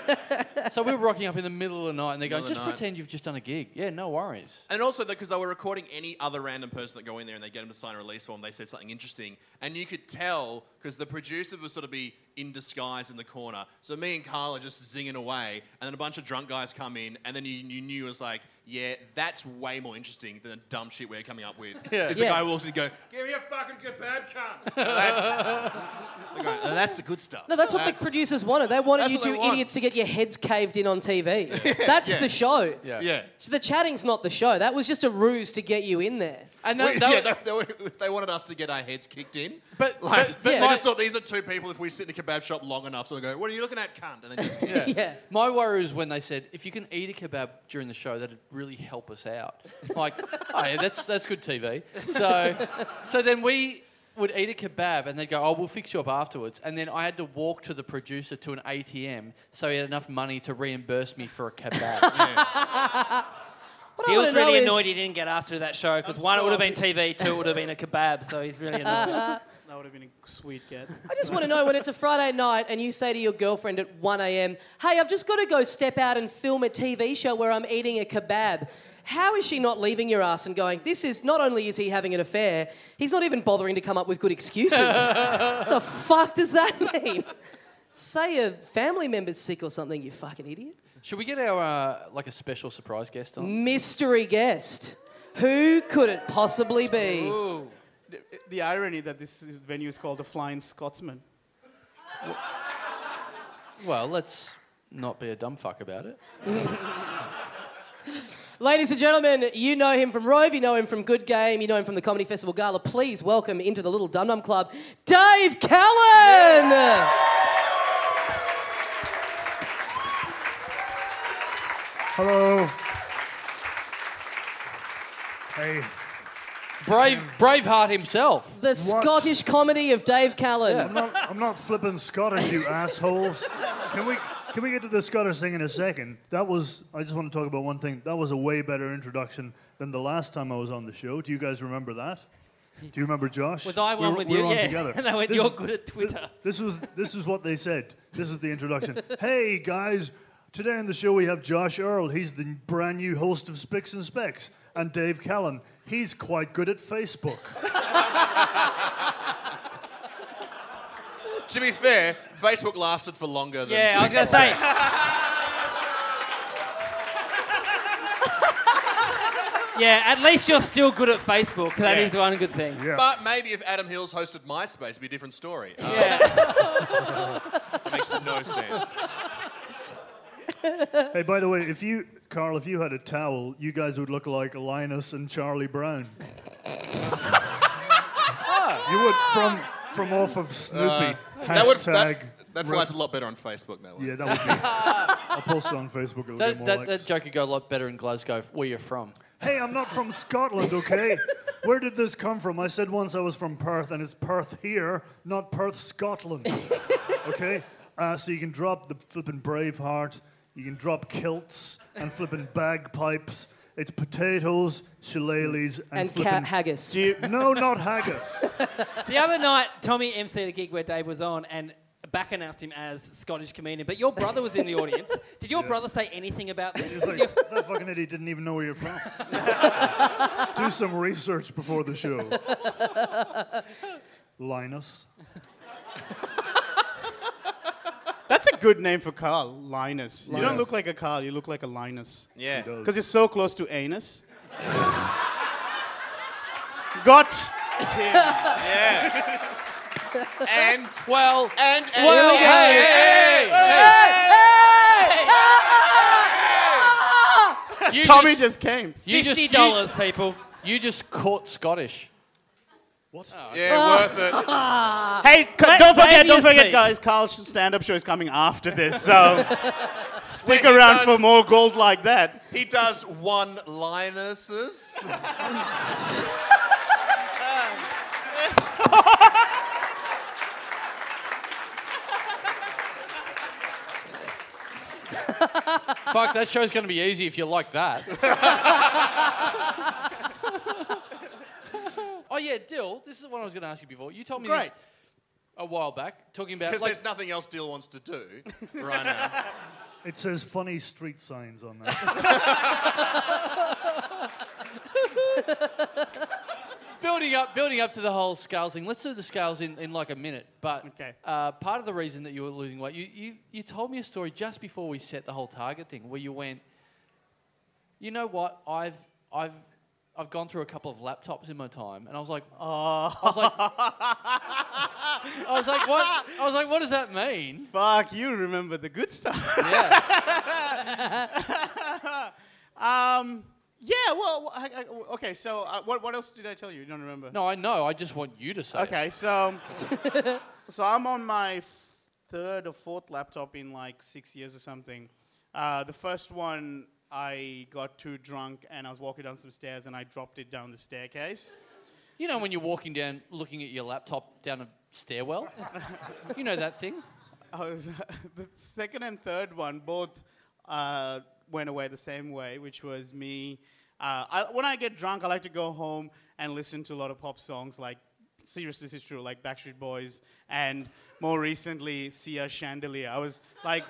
so we were rocking up in the middle of the night, and they're going, Middle of "Just the night. pretend you've just done a gig." Yeah, no worries. And also because they were recording any other random person that go in there and they get them to sign a release form, they said something interesting, and you could tell because the producer would sort of be in disguise in the corner. So me and Karl are just zinging away, and then a bunch of drunk guys come in, and then you, you knew it was like, yeah, that's way more interesting than the dumb shit we're coming up with. Yeah. Is the Yeah. guy walks in and go, give me a fucking kebab cunt. that's, They're going, "Oh, that's the good stuff. No, that's what That's- the producers wanted. They wanted you two want. idiots to get your heads caved in on TV. That's Yeah. the show. Yeah. Yeah. So the chatting's not the show. That was just a ruse to get you in there. And We- that, that yeah, was- they, they, were- they wanted us to get our heads kicked in. but, Like, but, but they Yeah. just thought these are two people. If we sit in a kebab shop long enough, so we go, "What are you looking at, cunt?" And then just Yeah. Yeah. My worry was when they said, if you can eat a kebab during the show, that'd really help us out. Like, oh yeah, that's that's good TV. So, so then we would eat a kebab and they'd go, oh, we'll fix you up afterwards. And then I had to walk to the producer to an ATM so he had enough money to reimburse me for a kebab. What I wanna really know is- annoyed he didn't get asked to that show because I'm one, it so would have been TV, two, it would have been a kebab. So he's really annoyed. That would have been a sweet get. I just want to know when it's a Friday night and you say to your girlfriend at 1 a.m., hey, I've just got to go step out and film a TV show where I'm eating a kebab. How is she not leaving your ass and going, this is not only is he having an affair, he's not even bothering to come up with good excuses? what the fuck does that mean? Say a family member's sick or something, you fucking idiot. Should we get our, uh, like, a special surprise guest on? Mystery guest. Who could it possibly be? Ooh. The, the irony that this is, venue is called the Flying Scotsman. Well, let's not be a dumb fuck about it. Ladies and gentlemen, you know him from Rove, you know him from Good Game, you know him from the Comedy Festival Gala. Please welcome into the Little Dum Dum Club, Dave Callan! Hello. Hey. Brave, Braveheart himself. The Scottish comedy of Dave Callan. I'm not, I'm not flipping Scottish, you assholes. Can we can we get to the Scottish thing in a second? That was I just want to talk about one thing. That was a way better introduction than the last time I was on the show. Do you guys remember that? Do you remember Josh? Was I We one were- with we you? were on yeah. together. And they went, This "You're good at Twitter." This was this is what they said. This is the introduction. hey guys, today on the show we have Josh Earl. He's the brand new host of Spicks and Specs, and Dave Callan. He's quite good at Facebook. to be fair, Facebook lasted for longer than. Yeah, I was gonna say. Yeah, at least you're still good at Facebook. That Yeah. is one good thing. Yeah. But maybe if Adam Hills hosted MySpace, it'd be a different story. Uh, Yeah. That makes no sense. Hey, by the way, if you, Karl, if you had a towel, you guys would look like Linus and Charlie Brown. you would from from off of Snoopy. Hashtag. That would that, that flies a lot better on Facebook. That one. Yeah, that would be. I'll post it on Facebook. It'll That, get more that, likes. that joke could go a lot better in Glasgow, where you're from. Hey, I'm not from Scotland, okay? Where did this come from? I said once I was from Perth, and it's Perth here, not Perth, Scotland. Okay? Uh, so you can drop the flipping Braveheart, you can drop kilts and flipping bagpipes. It's potatoes, shillelaghs, and, And flipping. cat haggis. You, no, not haggis. The other night, Tommy emceed the gig where Dave was on, and back announced him as Scottish comedian. But your brother was in the audience. Did your brother say anything about this? He's like, that fucking idiot didn't even know where you're from. Do some research before the show. Linus. That's a good name for Karl, Linus. You don't look like a Karl, you look like a Linus. Yeah. Because you're so close to anus. Got him. Yeah. and Well, and and well, hey, hey, hey, hey. You Tommy just, just came. you Fifty just, dollars, people. You, you just caught Scottish. What? Oh, yeah, worth it. Hey, c- don't forget, don't forget, speak. guys. Karl's stand-up show is coming after this, so stick Wait, around does- for more gold like that. He does one-linerses. Fuck, that show's going to be easy if you like that. oh yeah, Dil. This is what I was going to ask you before. You told me this a while back, talking about Because like, there's nothing else Dil wants to do right now. It says funny street signs on that. building up, building up to the whole scales thing. Let's do the scales in, in like a minute. But Okay. uh, part of the reason that you were losing weight, you, you you told me a story just before we set the whole target thing, where you went, you know what, I've I've I've gone through a couple of laptops in my time, and I was like, oh. I was like, I was like, what? I was like, what does that mean? Fuck, you remember the good stuff. Yeah. um, yeah. Well, I, I, okay. So, uh, what what else did I tell you? You don't remember? No, I know. I just want you to say. it. Okay, so so I'm on my third or fourth laptop in like six years or something. Uh, the first one I got too drunk and I was walking down some stairs and I dropped it down the staircase. You know when you're walking down, looking at your laptop down a stairwell. you know that thing. I was the second and third one both uh, went away the same way, which was me. Uh, I, when I get drunk, I like to go home and listen to a lot of pop songs, like seriously, this is true, like Backstreet Boys, and more recently, Sia Chandelier. I was like,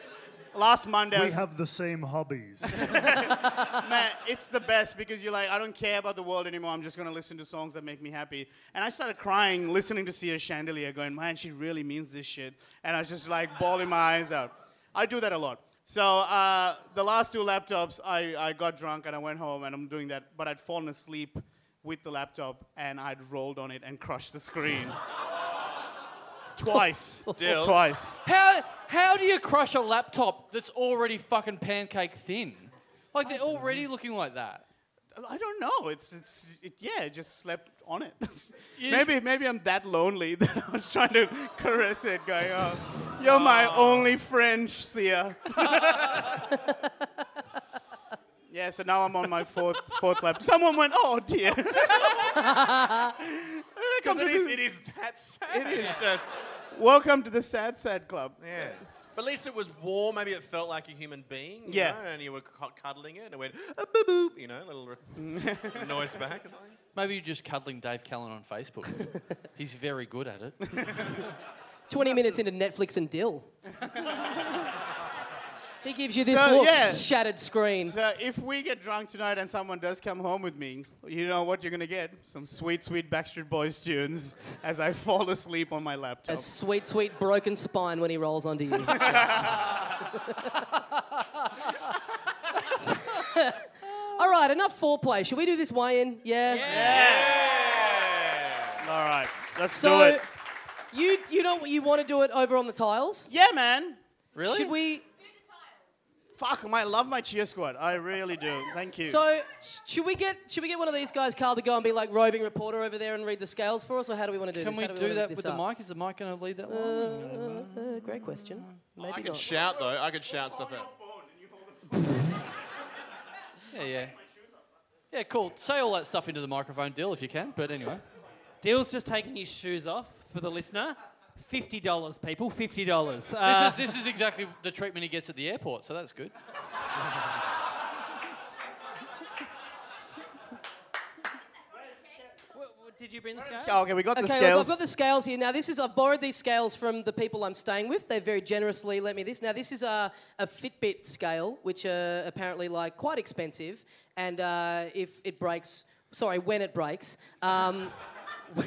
last Monday, I we was, have the same hobbies. man, it's the best because you're like, I don't care about the world anymore. I'm just gonna listen to songs that make me happy. And I started crying listening to Sia Chandelier, going, man, she really means this shit. And I was just like bawling my eyes out. I do that a lot. So uh, the last two laptops, I, I got drunk and I went home and I'm doing that. But I'd fallen asleep with the laptop and I'd rolled on it and crushed the screen. Twice. Dil. Twice. How how do you crush a laptop that's already fucking pancake thin? Like they're already looking like that. I don't know. It's it's it, yeah. It just slept on it. Maybe maybe I'm that lonely that I was trying to caress it, going, "Oh, you're my ah. only friend, Sia." yeah. So now I'm on my fourth fourth lap. Someone went, "Oh dear." Because it is, it is that sad. it is just. Welcome to the sad sad club. Yeah. But at least it was warm. Maybe it felt like a human being. You Yeah. Know, and you were cu- cuddling it and it went, "Ah, boop, boop, you know, a little r- noise back or something. Maybe you're just cuddling Dave Callan on Facebook. He's very good at it. 20 minutes into Netflix and Dil. He gives you this So, look, yeah. shattered screen. So if we get drunk tonight and someone does come home with me, you know what you're gonna get? Some sweet, sweet Backstreet Boys tunes as I fall asleep on my laptop. A sweet, sweet broken spine when he rolls onto you. All right, enough foreplay. Should we do this weigh in? Yeah. All right, let's So, do it. you you don't you want to do it over on the tiles? Yeah, man. Really? Should we? Fuck, I love my cheer squad. I really do. Thank you. So should we get should we get one of these guys, Karl, to go and be like roving reporter over there and read the scales for us, or how do we want to do Can this? Can we How do wanna that this with the mic? Is the mic going to lead that long? Uh, great question. Maybe I could not. shout though. I could shout stuff out. Yeah, yeah. Yeah, cool. Say all that stuff into the microphone, Dil, if you can. But anyway. Dil's just taking his shoes off for the listener. Fifty dollars, people. Fifty dollars. This, Uh, is, this is exactly the treatment he gets at the airport, so that's good. what- what- did you bring the scale? Sc- okay, we got the Okay, look, scales. I've got the scales here. Now, this is I've borrowed these scales from the people I'm staying with. They very generously lent me this. Now, this is a, a Fitbit scale, which are apparently like quite expensive. And uh, if it breaks, sorry, when it breaks, um,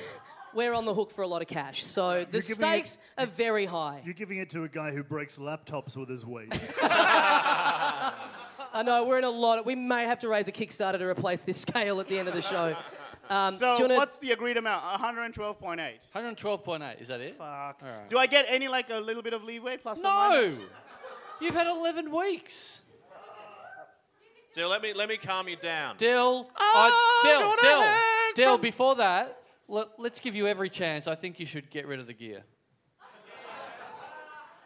we're on the hook for a lot of cash. So the You're it- stakes are very high. You're giving it to a guy who breaks laptops with his weight. I know we're in a lot. Of, we may have to raise a Kickstarter to replace this scale at the end of the show. Um, so wanna- what's the agreed amount? 112.8. 112.8, is that it? Fuck. Alright. Do I get any like a little bit of leeway plus or No! minus? You've had 11 weeks. Dil, let me let me calm you down. Dil, Ah, I, Dil, gonna Dil, hang Dil, from- before that, Let, let's give you every chance. I think you should get rid of the gear.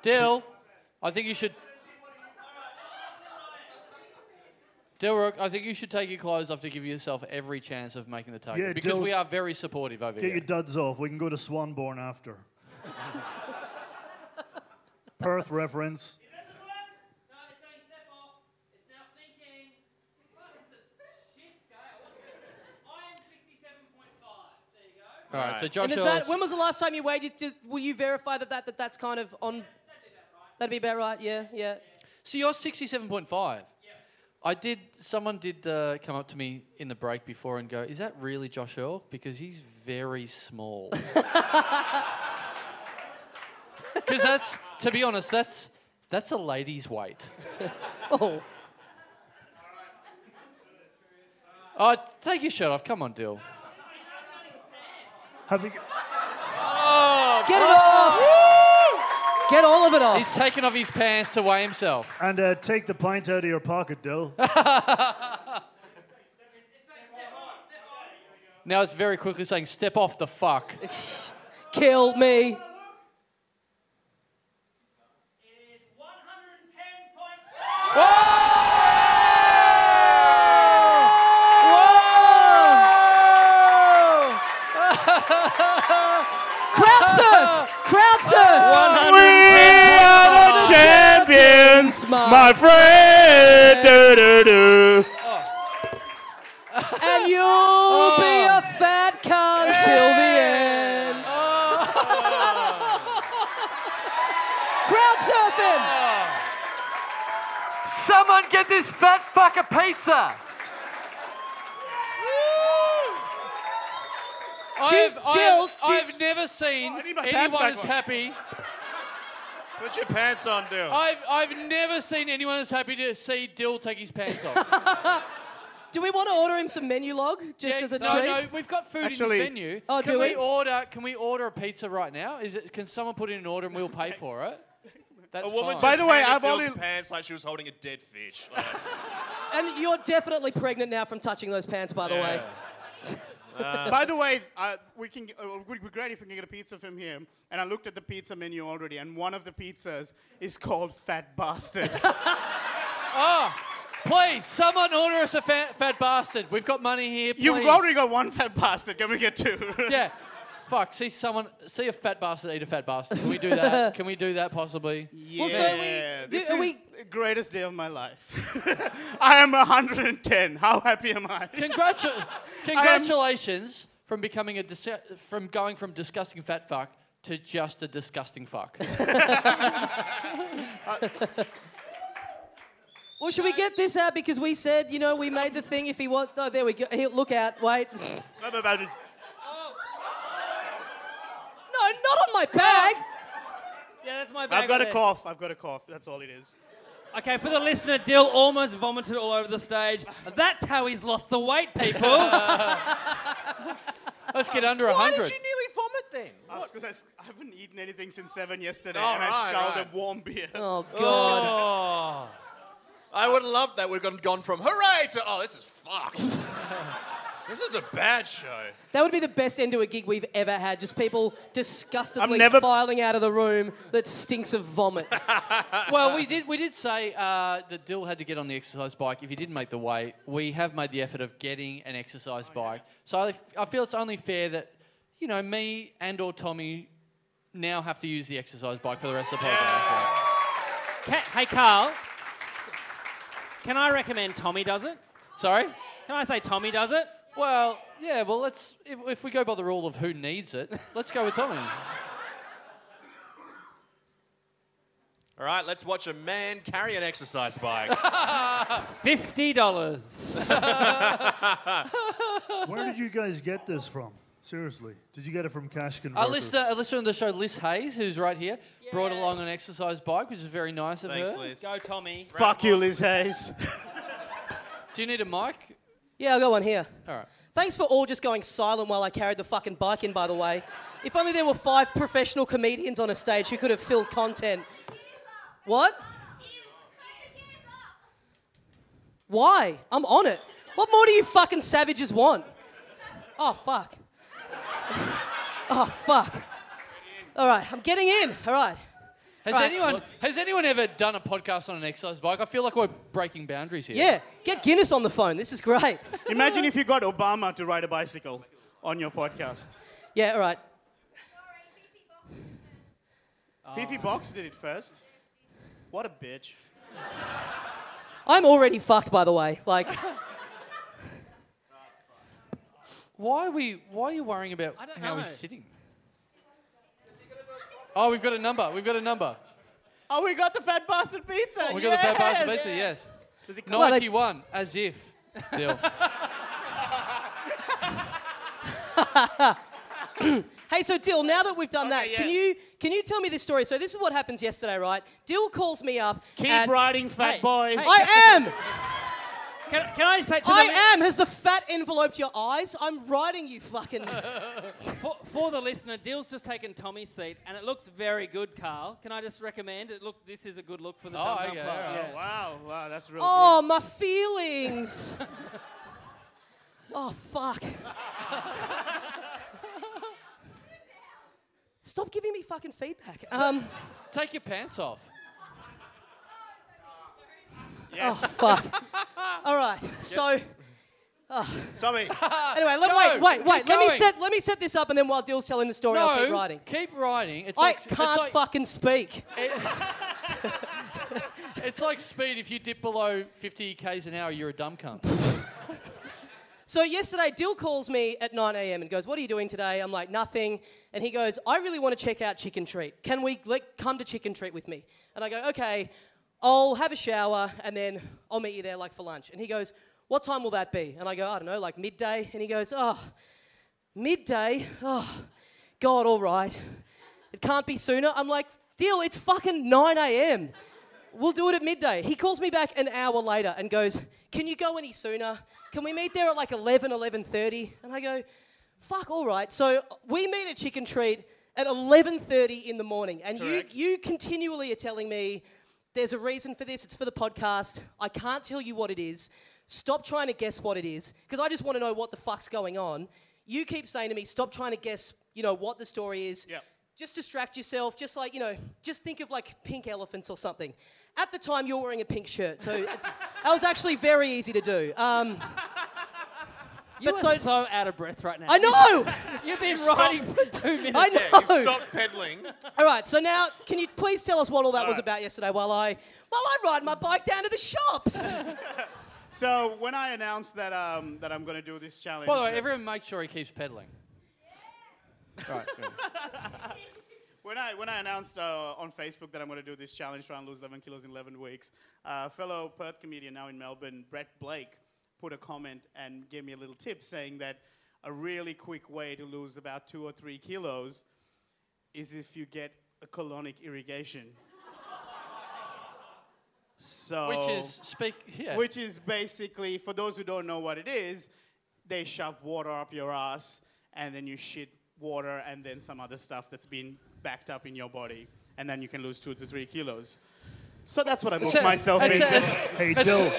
Dil, I think you should. Dilruk, I think you should take your clothes off to give yourself every chance of making the target Yeah, because Dil- we are very supportive over here. Get here. your duds off. We can go to Swanbourne after. Perth reference. No, it's saying step off. It's now thinking. Fuck, it's a shit scale. I am 67.5. There you go. All right, so Josh And is that, when was the last time you weighed? Just, will you verify that, that, that that's kind of on? That'd be about right. Yeah, yeah. So you're 67.5. I did. Someone did uh, come up to me in the break before and go, "Is that really Josh Earl? Because he's very small." Because that's, to be honest, that's that's a lady's weight. Oh, Oh, take your shirt off. Come on, Dil. Have you, get it off. Get all of it off. He's taken off his pants to weigh himself. and uh, take the pint out of your pocket, Dil. Now it's very quickly saying, "Step off the fuck." Kill me. It champions, my friend. Do, do, do. And you'll be a oh. fat cunt till the end. Oh. Crowd surfing. Oh. Someone get this fat fuck a pizza. I've, Jill- I've, Jill- I've never seen I need my pants anyone as happy. Put your pants on, Dil. I've, I've never seen anyone as happy to see Dil take his pants off. Do we want to order him some Menulog just Yeah, as a no, treat? no, we've got food Actually- in this venue. Oh, can do we we? order? Can we order a pizza right now? Is it? Can someone put in an order and we'll pay for it? That's A woman fine. By just the way, handed I've Dil's only- pants like she was holding a dead fish. Like, And you're definitely pregnant now from touching those pants, by the way. By the way, uh, we can. Uh, it would be great if we can get a pizza from here. And I looked at the pizza menu already, and one of the pizzas is called Fat Bastard. Oh, please, someone order us a fat, fat bastard. We've got money here. You've please. already got one Fat Bastard. Can we get two? Yeah. Fuck. See someone. See a fat bastard eat a fat bastard. Can we do that? Can we do that possibly? Yeah. Well, so we- this do- are is we- the greatest day of my life. I am 110. How happy am I? Congratu- congratulations from becoming a dis- from going from disgusting fat fuck to just a disgusting fuck. Well, should we get this out because we said, you know, we made the thing. If he wants, oh, there we go. Here, look out. Wait. No, not on my bag. Yeah, that's my bag. I've got a there. cough. I've got a cough. That's all it is. Okay, for the listener, Dil almost vomited all over the stage. That's how he's lost the weight, people. Let's get under Why hundred. did you nearly vomit then? Because I, s- I haven't eaten anything since seven yesterday, Oh, and I right, sculled right. a warm beer. Oh God. Oh. I would love that. We've gone, gone from hooray to, oh, this is fucked. this is a bad show. That would be the best end to a gig we've ever had. Just people disgustedly never- filing out of the room that stinks of vomit. Well, we did we did say uh, that Dil had to get on the exercise bike if he didn't make the weight. We have made the effort of getting an exercise bike. So I, I feel it's only fair that you know me and or Tommy now have to use the exercise bike for the rest of the podcast. Ca- hey, Karl. Can I recommend Tommy does it? Sorry. Can I say Tommy does it? Well, yeah. Well, let's if, if we go by the rule of who needs it, let's go with Tommy. All right, let's watch a man carry an exercise bike. Fifty dollars. Where did you guys get this from? Seriously, did you get it from Cash A Converters? listener, a listener on the show, Liz Hayes, who's right here, brought along an exercise bike, which is very nice of Thanks, her. Liz. Go, Tommy. Fuck you, Liz Hayes. Do you need a mic? Yeah, I got one here. All right. Thanks for all just going silent while I carried the fucking bike in, by the way. If only there were five professional comedians on a stage who could have filled content. What? Why? I'm on it. What more do you fucking savages want? Oh, fuck. Oh, fuck. All right, I'm getting in. All right. Has Right. anyone has anyone ever done a podcast on an exercise bike? I feel like we're breaking boundaries here. Yeah, get Guinness on the phone. This is great. Imagine if you got Obama to ride a bicycle on your podcast. Yeah, all right. Fifi Box did it first. What a bitch. I'm already fucked, by the way. Like, Why are we? Why are you worrying about I don't how know. he's sitting? Oh, we've got a number. We've got a number. Oh, we got the fat bastard pizza. We got the fat bastard pizza. Yes. Does it come Well, they- Ninety-one, as if. Deal. hey, so Dil, now that we've done that, Okay, can you can you tell me this story? So this is what happens yesterday, right? Dil calls me up. Keep at- riding, fat Hey, boy. hey. I am. Can, can I say to I the, am. Has the fat enveloped your eyes? I'm riding you, fucking. For, for the listener, Dil's just taken Tommy's seat, and it looks very good, Karl. Can I just recommend it? Look, this is a good look for the Oh, Dum Dum okay, Club. all right. Yeah. Wow, wow, that's real Oh, my feelings. oh, fuck. Stop giving me fucking feedback. Um, Take your pants off. Good. Yeah. oh, fuck. All right. So, Oh. Tommy, anyway, let, Go. wait, wait, Keep wait. Let me going. set let me set this up, and then while Dil's telling the story, I'll keep writing. keep writing. It's I like can't it's like, fucking speak. It's like speed. If you dip below 50 k's an hour, you're a dumb cunt. So yesterday, Dil calls me at 9 a.m. and goes, "What are you doing today?" I'm like, "Nothing." And he goes, "I really want to check out Chicken Treat. Can we like come to Chicken Treat with me?" And I go, "Okay, I'll have a shower and then I'll meet you there like for lunch." And he goes, "What time will that be?" And I go, "I don't know, like midday." And he goes, "Oh, midday? Oh, God, all right. It can't be sooner." I'm like, Dil, it's fucking 9 a.m." We'll do it at midday. He calls me back an hour later and goes, Can you go any sooner? Can we meet there at like 11, 11.30? And I go, Fuck, all right. So we meet at Chicken Treat at 11.30 in the morning. And you, you continually are telling me there's a reason for this. It's for the podcast. I can't tell you what it is. Stop trying to guess what it is because I just want to know what the fuck's going on. You keep saying to me, Stop trying to guess, you know, what the story is Yep. just distract yourself just like you know just think of like pink elephants or something at the time you're wearing a pink shirt so it's, that was actually very easy to do um, You But are so- so, out of breath right now. i know You've been riding for two minutes. i Yeah, you know stop pedaling. all right so now can you please tell us what all that was right. about yesterday while i while i ride my bike down to the shops so when I announced that um, that I'm going to do this challenge, By the way, everyone make sure he keeps pedaling. Right. when I when I announced uh, on Facebook that I'm going to do this challenge, try and lose 11 kilos in 11 weeks, uh, fellow Perth comedian now in Melbourne, Brett Blake, put a comment and gave me a little tip saying that a really quick way to lose about two or three kilos is if you get a colonic irrigation. So Which is speak. Yeah. which is basically, for those who don't know what it is, they shove water up your ass and then you shit water and then some other stuff that's been backed up in your body. And then you can lose two to three kilos. So that's what I booked It's myself it's in. Hey, It's- Dil,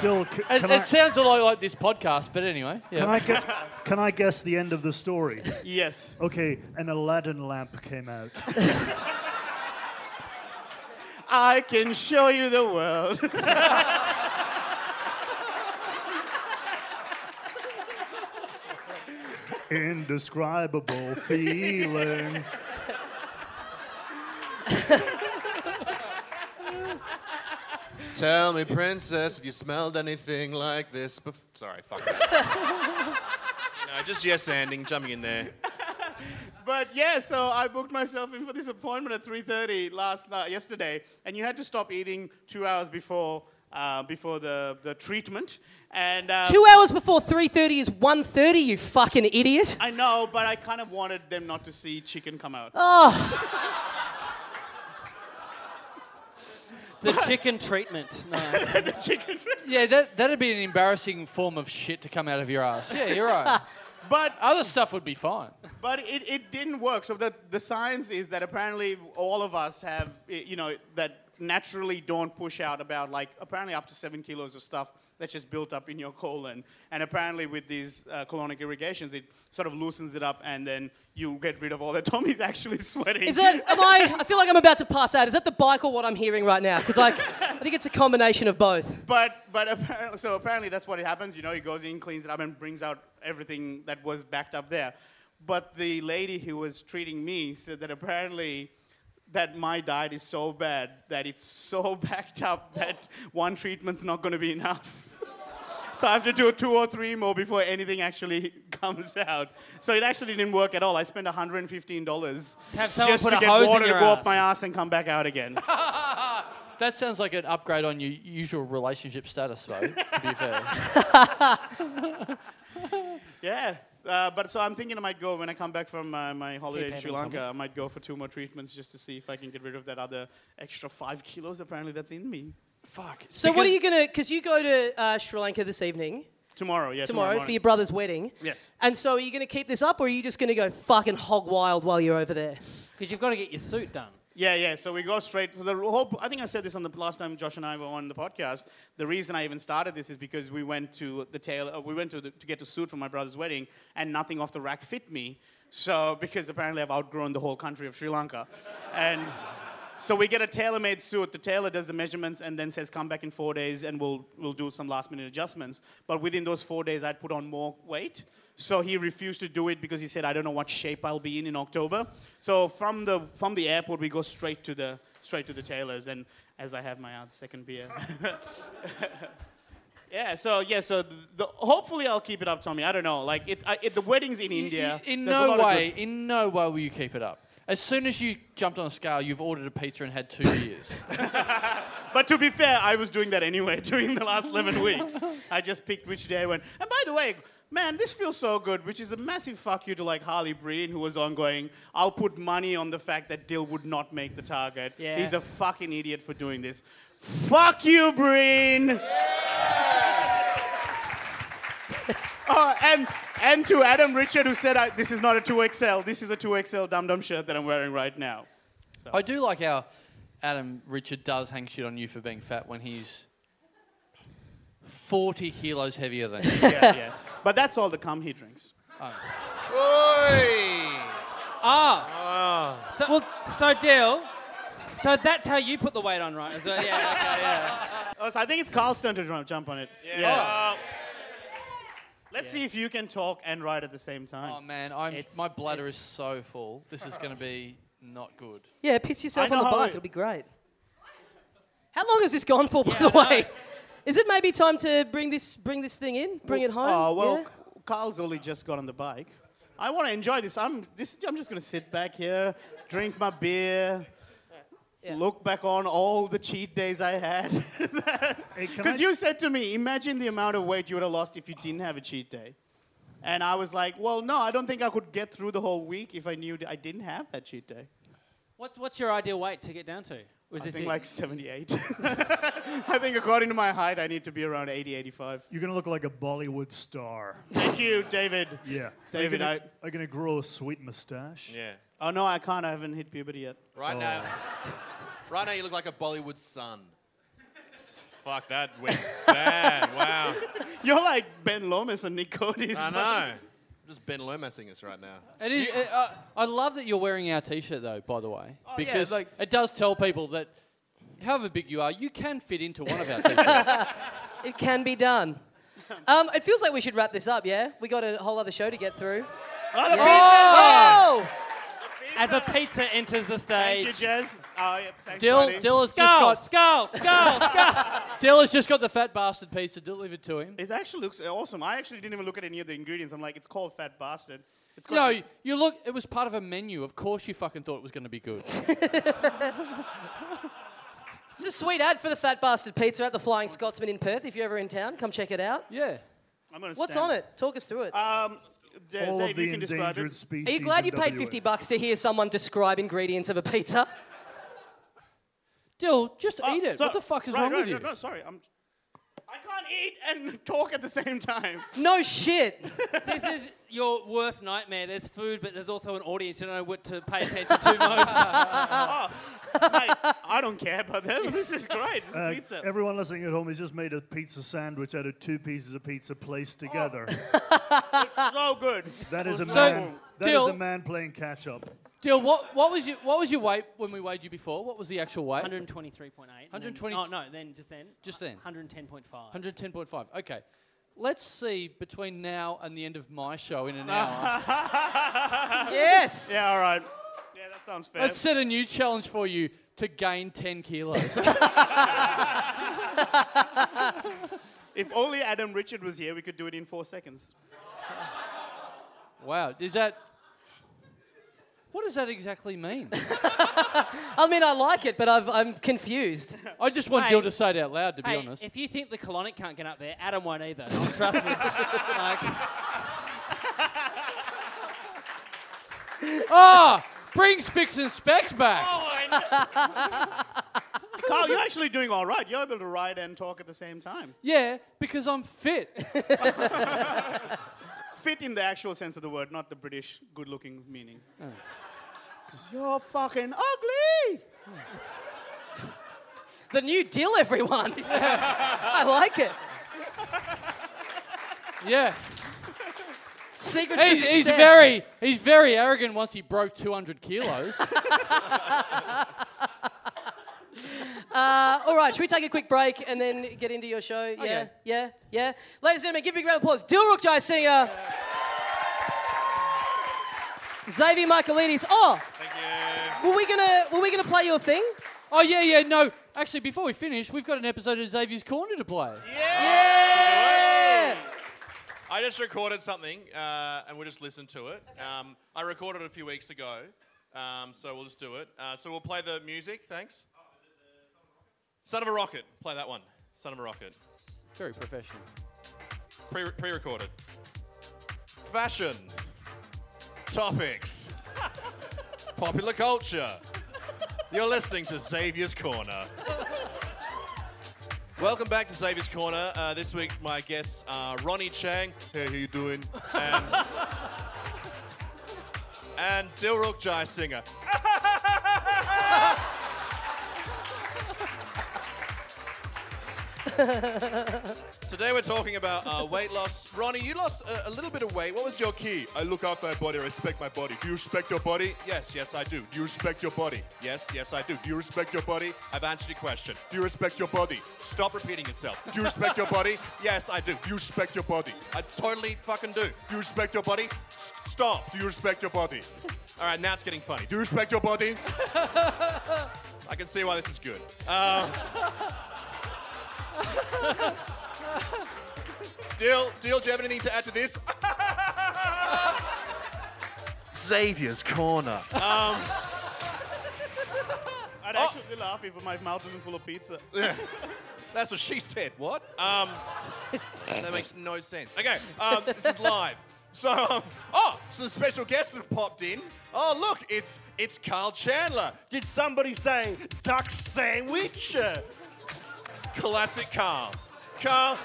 Dil, c- It, can, it I, sounds a lot like this podcast, but anyway. Yeah. can, I get, can I guess the end of the story? yes. Okay, an Aladdin lamp came out. I can show you the world. Indescribable feeling. Tell me, princess, if you smelled anything like this before. Sorry, fuck that. no, just yes ending, jumping in there. But yeah, so I booked myself in for this appointment at 3:30 last night, yesterday, and you had to stop eating two hours before uh, before the, the treatment. And uh, two hours before 3.30 is 1.30 you fucking idiot I know, but I kind of wanted them not to see chicken come out. The chicken treatment. Nice. the chicken. Yeah, that, that'd be an embarrassing form of shit to come out of your ass. Yeah, you're right. But Other stuff would be fine. but it, it didn't work. So the the science is that apparently all of us have eh, you know that naturally don't push out about like apparently up to seven kilos of stuff that's just built up in your colon. And apparently with these uh, colonic irrigations, it sort of loosens it up, and then you get rid of all that. Tommy's actually sweating. Is that, am I, I feel like I'm about to pass out. Is that the bike or what I'm hearing right now? Because like, I think it's a combination of both. But but apparently, so apparently that's what happens. You know, he goes in, cleans it up, and brings out everything that was backed up there. But the lady who was treating me said that apparently that my diet is so bad that it's so backed up that one treatment's not going to be enough. So I have to do two or three more before anything actually comes out. So it actually didn't work at all. I spent $115 just to get water to go up my ass and come back out again. That sounds like an upgrade on your usual relationship status, though. to be fair. Yeah, uh, but so I'm thinking I might go when I come back from uh, my holiday in Sri Lanka. I might go for two more treatments just to see if I can get rid of that other extra five kilos apparently that's in me. Fuck. So what are you gonna? Because you go to uh, Sri Lanka this evening, Tomorrow, yeah, tomorrow, tomorrow, for your brother's wedding. Yes. And so are you gonna keep this up, or are you just gonna go fucking hog wild while you're over there? Because you've got to get your suit done. Yeah, yeah. So we go straight for the whole. I think I said this on the last time Josh and I were on the podcast. The reason I even started this is because we went to the tail. Uh, we went to the, to get a suit for my brother's wedding, and nothing off the rack fit me. So because apparently I've outgrown the whole country of Sri Lanka, and so we get a tailor-made suit. The tailor does the measurements and then says, "Come back in four days, and we'll we'll do some last-minute adjustments." But within those four days, I'd put on more weight. So he refused to do it because he said, "I don't know what shape I'll be in in October." So from the from the airport, we go straight to the straight to the tailors, and as I have my second beer. Yeah, so yeah, so the, the, hopefully I'll keep it up, Tommy. I don't know, like it's I, it, the wedding's in India. In There's no way, in no way will you keep it up. As soon as you jumped on a scale, you've ordered a pizza and had two beers. But to be fair, I was doing that anyway during the last 11 weeks. I just picked which day I went. And by the way, man, this feels so good, which is a massive fuck you to like Harley Breen, who was ongoing. I'll put money on the fact that Dil would not make the target. Yeah. He's a fucking idiot for doing this. Fuck you, Breen! Oh, and and to Adam Richard who said I, this is not a 2XL, this is a 2XL Dum Dum shirt that I'm wearing right now. I do like how Adam Richard does hang shit on you for being fat when he's 40 kilos heavier than you. Yeah, yeah. But that's all the cum he drinks. Ah. So, well, so Dil. So that's how you put the weight on, right? So, yeah, okay, yeah. Oh, so I think it's Karl's turn to jump- jump on it. Yeah. Let's see if you can talk and write at the same time. Oh man, I'm, It's- my bladder it's- is so full. This is going to be not good. Yeah, piss yourself on the bike. it- It'll be great. How long has this gone for, by the way? Is it maybe time to bring this bring this thing in? Bring it home? Oh well, Yeah? Karl's only just got on the bike. I want to enjoy this. I'm this. I'm just gonna sit back here, drink my beer, Yeah. look back on all the cheat days I had. Hey, Because I- you said to me, imagine the amount of weight you would have lost if you didn't have a cheat day. And I was like, well, no, I don't think I could get through the whole week if I knew that I didn't have that cheat day. What's, what's your ideal weight to get down to? Was I this think it? like 78. I think according to my height, I need to be around 80, 85. You're gonna look like a Bollywood star. Thank you, David. Yeah. David, are you gonna, are gonna grow a sweet mustache? Yeah. Oh, no, I can't. I haven't hit puberty yet. Right oh. now, right now you look like a Bollywood son. Fuck that went bad. Wow. You're like Ben Lomas and Nick Cody's. I know. Just Ben Lomasing us right now. It is. uh, uh, I love that you're wearing our T-shirt though. By the way, yeah, because like- it does tell people that, however big you are, you can fit into one of our T-shirts. It can be done. Um, it feels like we should wrap this up, yeah? We got a whole other show to get through. Oh, the Oh! As a pizza enters the stage. Thank you. Jez. Oh, yeah, thanks, Dil, buddy. Dil has just got skull, skull, skull. Dil has just got the fat bastard pizza delivered to him. It actually looks awesome. I actually didn't even look at any of the ingredients. I'm like, it's called Fat Bastard. It's got No, you look. It was part of a menu. Of course, you fucking thought it was going to be good. It's a sweet ad for the Fat Bastard Pizza at the Flying Scotsman in Perth. If you're ever in town, come check it out. Yeah. I'm gonna What's stand. on it? Talk us through it. Um, Jez, All Dave, of the you can describe endangered it. species. Are you glad you paid WA. 50 bucks to hear someone describe ingredients of a pizza? Dil, just Oh, eat it. so- what the fuck is right, wrong right, with you? right, No, sorry. I'm. I can't eat and talk at the same time. No shit. this is your worst nightmare. There's food, but there's also an audience you don't know what to pay attention to most. Mate, I I don't care about them. This is great. It's Uh, pizza. everyone listening at home, he's just made a pizza sandwich out of two pieces of pizza placed together. It's so good. That is a So, man. That is Dil- a man playing catch up. Dil, what, what was your what was your weight when we weighed you before? What was the actual weight? 123.8. and then- 120 Oh no, then just then. Just then. 110.5. 110.5. Okay. Let's see between now and the end of my show in an hour. Yes. Yeah, all right. Yeah, that sounds fair. Let's set a new challenge for you to gain 10 kilos. If only Adam Richard was here, we could do it in four seconds. wow. Is that. What does that exactly mean? I mean, I like it, but I've, I'm confused. I just want Hey. Dil to say it out loud, to be Hey, honest. if you think the colonic can't get up there, Adam won't either. No, trust me. like, Ah! Bring Spicks and Specks back! Karl, you're actually doing all right. You're able to ride and talk at the same time. Yeah, because I'm fit. Fit in the actual sense of the word, not the British good looking meaning. Because you're fucking ugly. The new deal, everyone. I like it. Yeah. Secrets to He's, he's very he's very arrogant once he broke 200 kilos. Uh, all right, should we take a quick break and then get into your show? Yeah, Okay. yeah, yeah. Ladies and gentlemen, give a big round of applause. Dilruk Jayasinha. Xavier Michelides. Oh, Thank you. were we gonna were we gonna play your thing? oh yeah, yeah, no. Actually, before we finish, we've got an episode of Xavier's Corner to play. Yeah. I just recorded something, uh, and we'll just listen to it. Um, I recorded it a few weeks ago, um, so we'll just do it. Uh, so we'll play the music. Thanks. Son of a Rocket. Play that one. Son of a Rocket. Very professional. Pre- pre-recorded. Fashion. Topics. Popular culture. You're listening to Xavier's Corner. Welcome back to Xavier's Corner. Uh, this week, my guests are Ronny Chieng. Hey, how you doing? And, and Dilruk Jayasinha. Today we're talking about uh, weight loss. Ronnie, you lost a, a little bit of weight. What was your key? I look after my body. I respect my body. Do you respect your body? Yes, yes, I do. Do you respect your body? Yes, yes, I do. Do you respect your body? I've answered your question. Do you respect your body? Stop repeating yourself. Do you respect your body? Yes, I do. Do you respect your body? I totally fucking do. Do you respect your body? S- stop. Do you respect your body? All right, now it's getting funny. Do you respect your body? I can see why this is good. Um, Dil, Dil, do you have anything to add to this? Xavier's Corner. I'd actually laugh if my mouth isn't full of pizza. Yeah. That's what she said. What? Um, that makes no sense. Okay, um, this is live. So, um, oh, some special guests have popped in. Oh, look, it's it's Karl Chandler. Did somebody say duck sandwich? Classic Karl. Karl,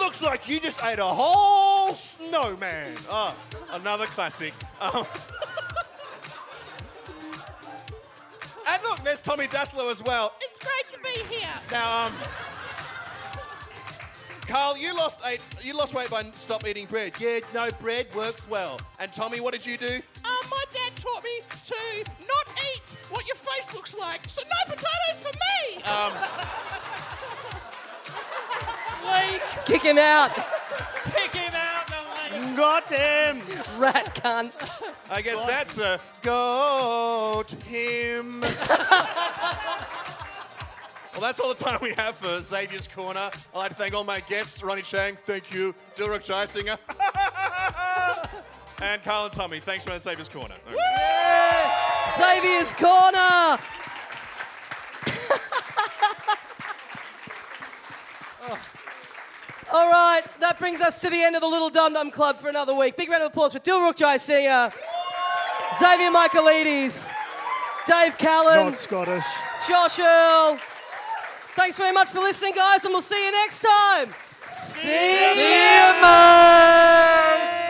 looks like you just ate a whole snowman. Oh, another classic. Um, and look, there's Tommy Dassalo as well. It's great to be here. Now, um, Karl, you lost eight, you lost weight by stop eating bread. Yeah, no bread works well. And Tommy, what did you do? Um, my dad taught me to not eat what your face looks like. So no potatoes for me. Um, Kick him out, pick him out. Got him. rat cunt. I guess that's a goat him. well, that's all the time we have for Xavier's Corner. I'd like to thank all my guests, Ronny Chieng, thank you, Dilruk Jayasinha, and Karl and Tommy. Thanks for that Xavier's Corner. Xavier's Corner. All right, that brings us to the end of the Little Dum Dum Club for another week. Big round of applause for Dilruk Jayasinha, Xavier Michelides, Dave Callan, Not Scottish. Josh Earl. Thanks very much for listening, guys, and we'll see you next time. See, you, mate.